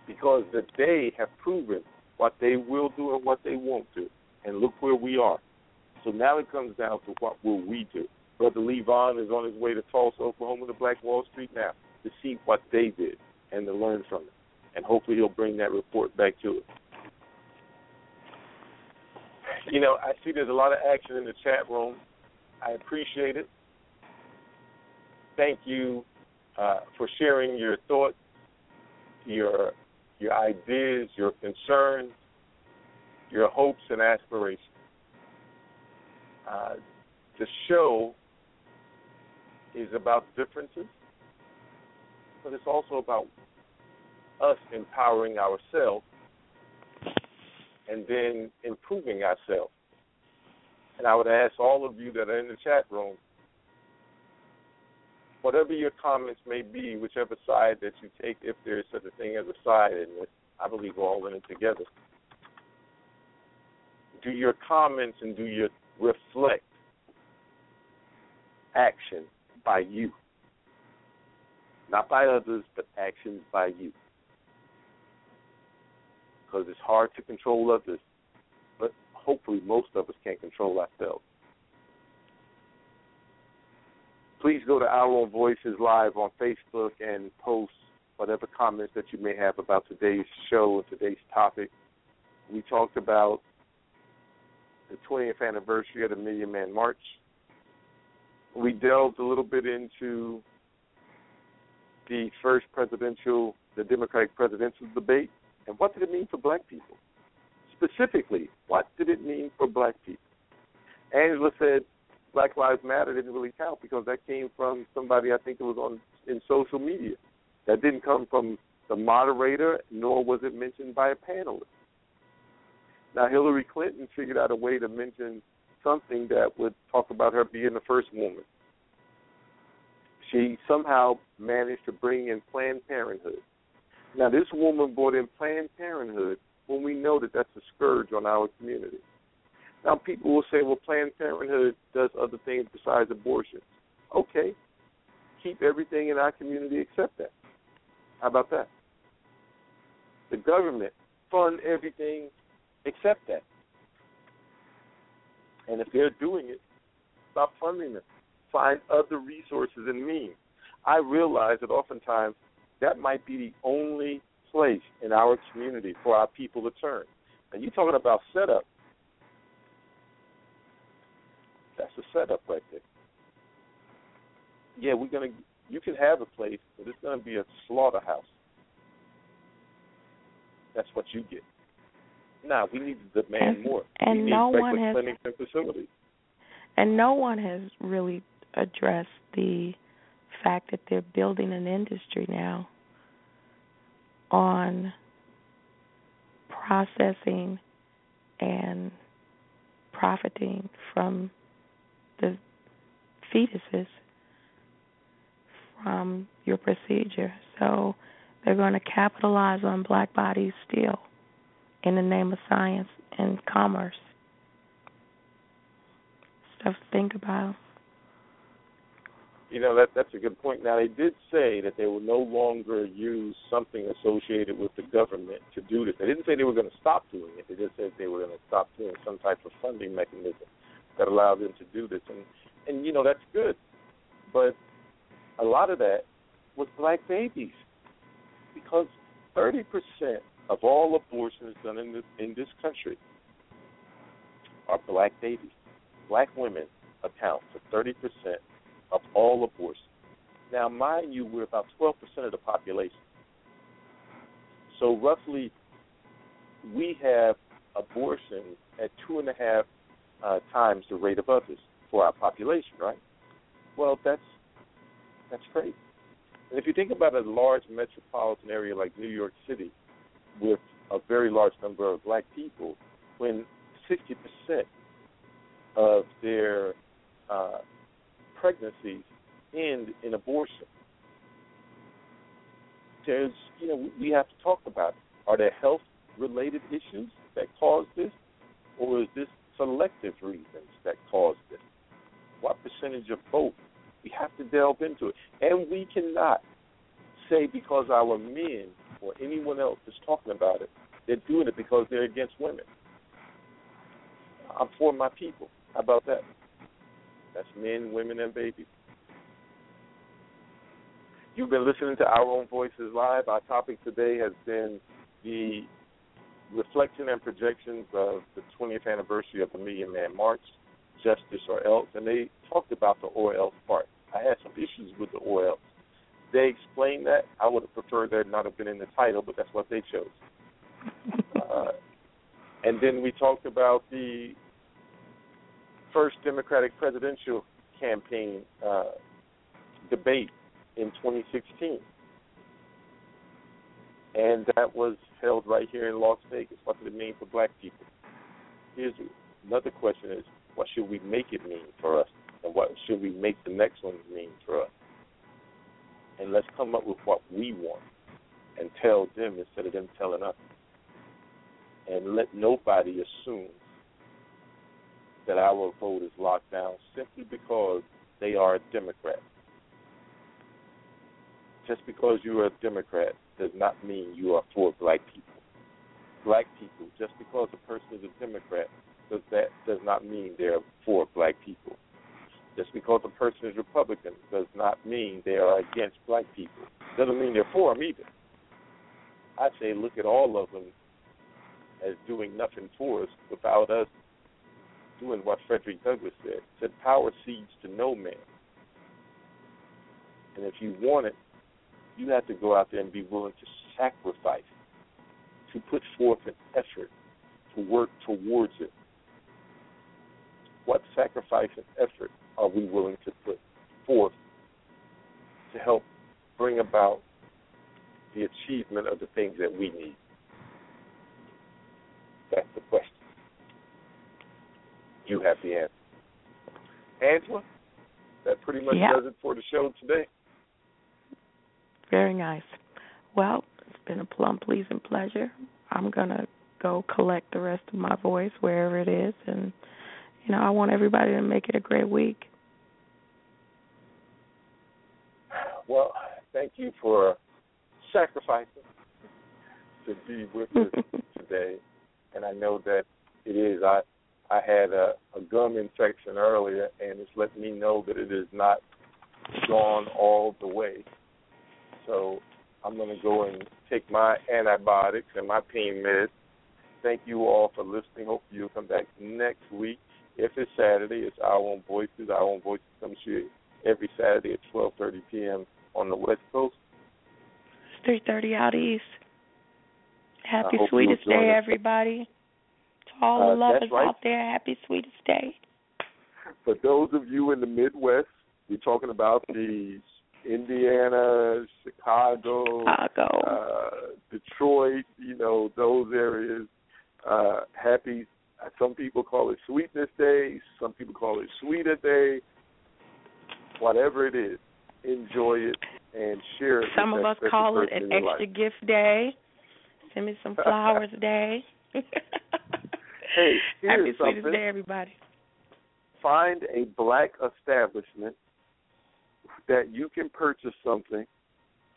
Because the they have proven what they will do and what they won't do. And look where we are. So now it comes down to what will we do. Brother Lee Vaughan is on his way to Tulsa, Oklahoma to Black Wall Street now to see what they did and to learn from it. And hopefully he'll bring that report back to us. You know, I see there's a lot of action in the chat room. I appreciate it. Thank you uh, for sharing your thoughts, your your ideas, your concerns, your hopes and aspirations. Uh, the show is about differences, but it's also about us empowering ourselves and then improving ourselves. And I would ask all of you that are in the chat room, whatever your comments may be, whichever side that you take, if there is such a thing as a side in this, I believe we're all in it together. Do your comments and do your reflect action by you. Not by others, but actions by you. Because it's hard to control others, but hopefully most of us can't control ourselves. Please go to Our Own Voices Live on Facebook and post whatever comments that you may have about today's show and today's topic. We talked about the 20th anniversary of the Million Man March. We delved a little bit into the first presidential, the Democratic presidential debate, and what did it mean for black people? Specifically, what did it mean for black people? Angela said Black Lives Matter didn't really count because that came from somebody I think it was on in social media. That didn't come from the moderator, nor was it mentioned by a panelist. Now Hillary Clinton figured out a way to mention something that would talk about her being the first woman. She somehow managed to bring in Planned Parenthood. Now this woman brought in Planned Parenthood when we know that that's a scourge on our community. Now people will say, well, Planned Parenthood does other things besides abortion. Okay, keep everything in our community except that. How about that? The government fund everything except that. And if they're doing it, stop funding them. Find other resources and means. I realize that oftentimes that might be the only place in our community for our people to turn. And you're talking about setup. That's a setup right there. Yeah, we're gonna. You can have a place, but it's gonna be a slaughterhouse. That's what you get. Now we need to demand And- more. and no one has- clinics and facilities. And no one has really addressed the fact that they're building an industry now on processing and profiting from the fetuses from your procedure. So they're going to capitalize on black bodies still in the name of science and commerce. Stuff to think about. You know that that's a good point. Now they did say that they will no longer use something associated with the government to do this. They didn't say they were going to stop doing it. They just said they were going to stop doing some type of funding mechanism that allowed them to do this. And and you know that's good, but a lot of that was black babies because thirty percent of all abortions done in this in this country are black babies. Black women account for 30% of all abortions. Now, mind you, we're about 12% of the population. So, roughly, we have abortions at two and a half uh, times the rate of others for our population, right? Well, that's that's crazy. And if you think about a large metropolitan area like New York City, with a very large number of black people, when 60% of their uh, pregnancies end in abortion, there's, you know, we have to talk about. Are there health related issues that cause this, or is this selective reasons that cause this? What percentage of both? We have to delve into it. And we cannot say because our men or anyone else is talking about it, they're doing it because they're against women. I'm for my people. How about that? That's men, women, and babies. You've been listening to Our Own Voices Live. Our topic today has been the reflection and projections of the 20th anniversary of the Million Man March, Justice or Else, and they talked about the or else part. I had some issues with the or else. They explained that. I would have preferred that not have been in the title, but that's what they chose. Uh, and then we talked about the first Democratic presidential campaign uh, debate in 2016. And that was held right here in Las Vegas. What does it mean for black people? Here's another question is, what should we make it mean for us? And what should we make the next one mean for us? And let's come up with what we want and tell them instead of them telling us. And let nobody assume that our vote is locked down simply because they are a Democrat. Just because you are a Democrat does not mean you are for black people. Black people, just because a person is a Democrat, does that does not mean they're for black people. Just because a person is Republican does not mean they are against black people. Doesn't mean they're for them either. I say look at all of them as doing nothing for us without us doing what Frederick Douglass said. Said power cedes to no man. And if you want it, you have to go out there and be willing to sacrifice, to put forth an effort to work towards it. What sacrifice and effort are we willing to put forth to help bring about the achievement of the things that we need? That's the question. You have the answer. Angela, that pretty much Yeah. does it for the show today. Very nice. Well, it's been a plum pleasing pleasure. I'm gonna go collect the rest of my voice wherever it is, and you know I want everybody to make it a great week. Well, thank you for sacrificing to be with us today. And I know that it is. I I had a, a gum infection earlier, and it's letting me know that it is not gone all the way. So I'm going to go and take my antibiotics and my pain meds. Thank you all for listening. Hope you'll come back next week. If it's Saturday, it's Our Own Voices. Our Own Voices comes to you every Saturday at 12:30 p.m. on the West Coast. It's three thirty out east. Happy sweetest day, everybody. To all Uh, the lovers right. out there, happy sweetest day. For those of you in the Midwest, we're talking about the Indiana, Chicago, Chicago. uh, Detroit, you know, those areas. Uh, happy, Uh, some people call it Sweetness Day, some people call it Sweeter Day. Whatever it is, enjoy it and share it. Some of us call it an extra life. gift day. Send me some flowers day. Hey, Happy sweetest day, everybody. find a black establishment that you can purchase something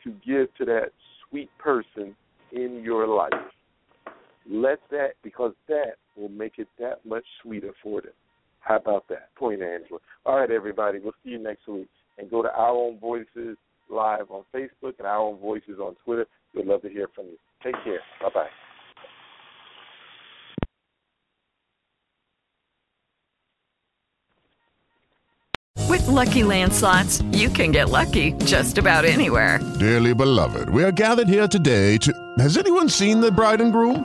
to give to that sweet person in your life. Let that because that will make it that much sweeter for them. How about that? Point, Angela. All right, everybody. We'll see you next week. And go to Our Own Voices Live on Facebook and Our Own Voices on Twitter. We'd love to hear from you. Take care. Bye bye. With LuckyLand Slots, you can get lucky just about anywhere. Dearly beloved, we are gathered here today to. Has anyone seen the bride and groom?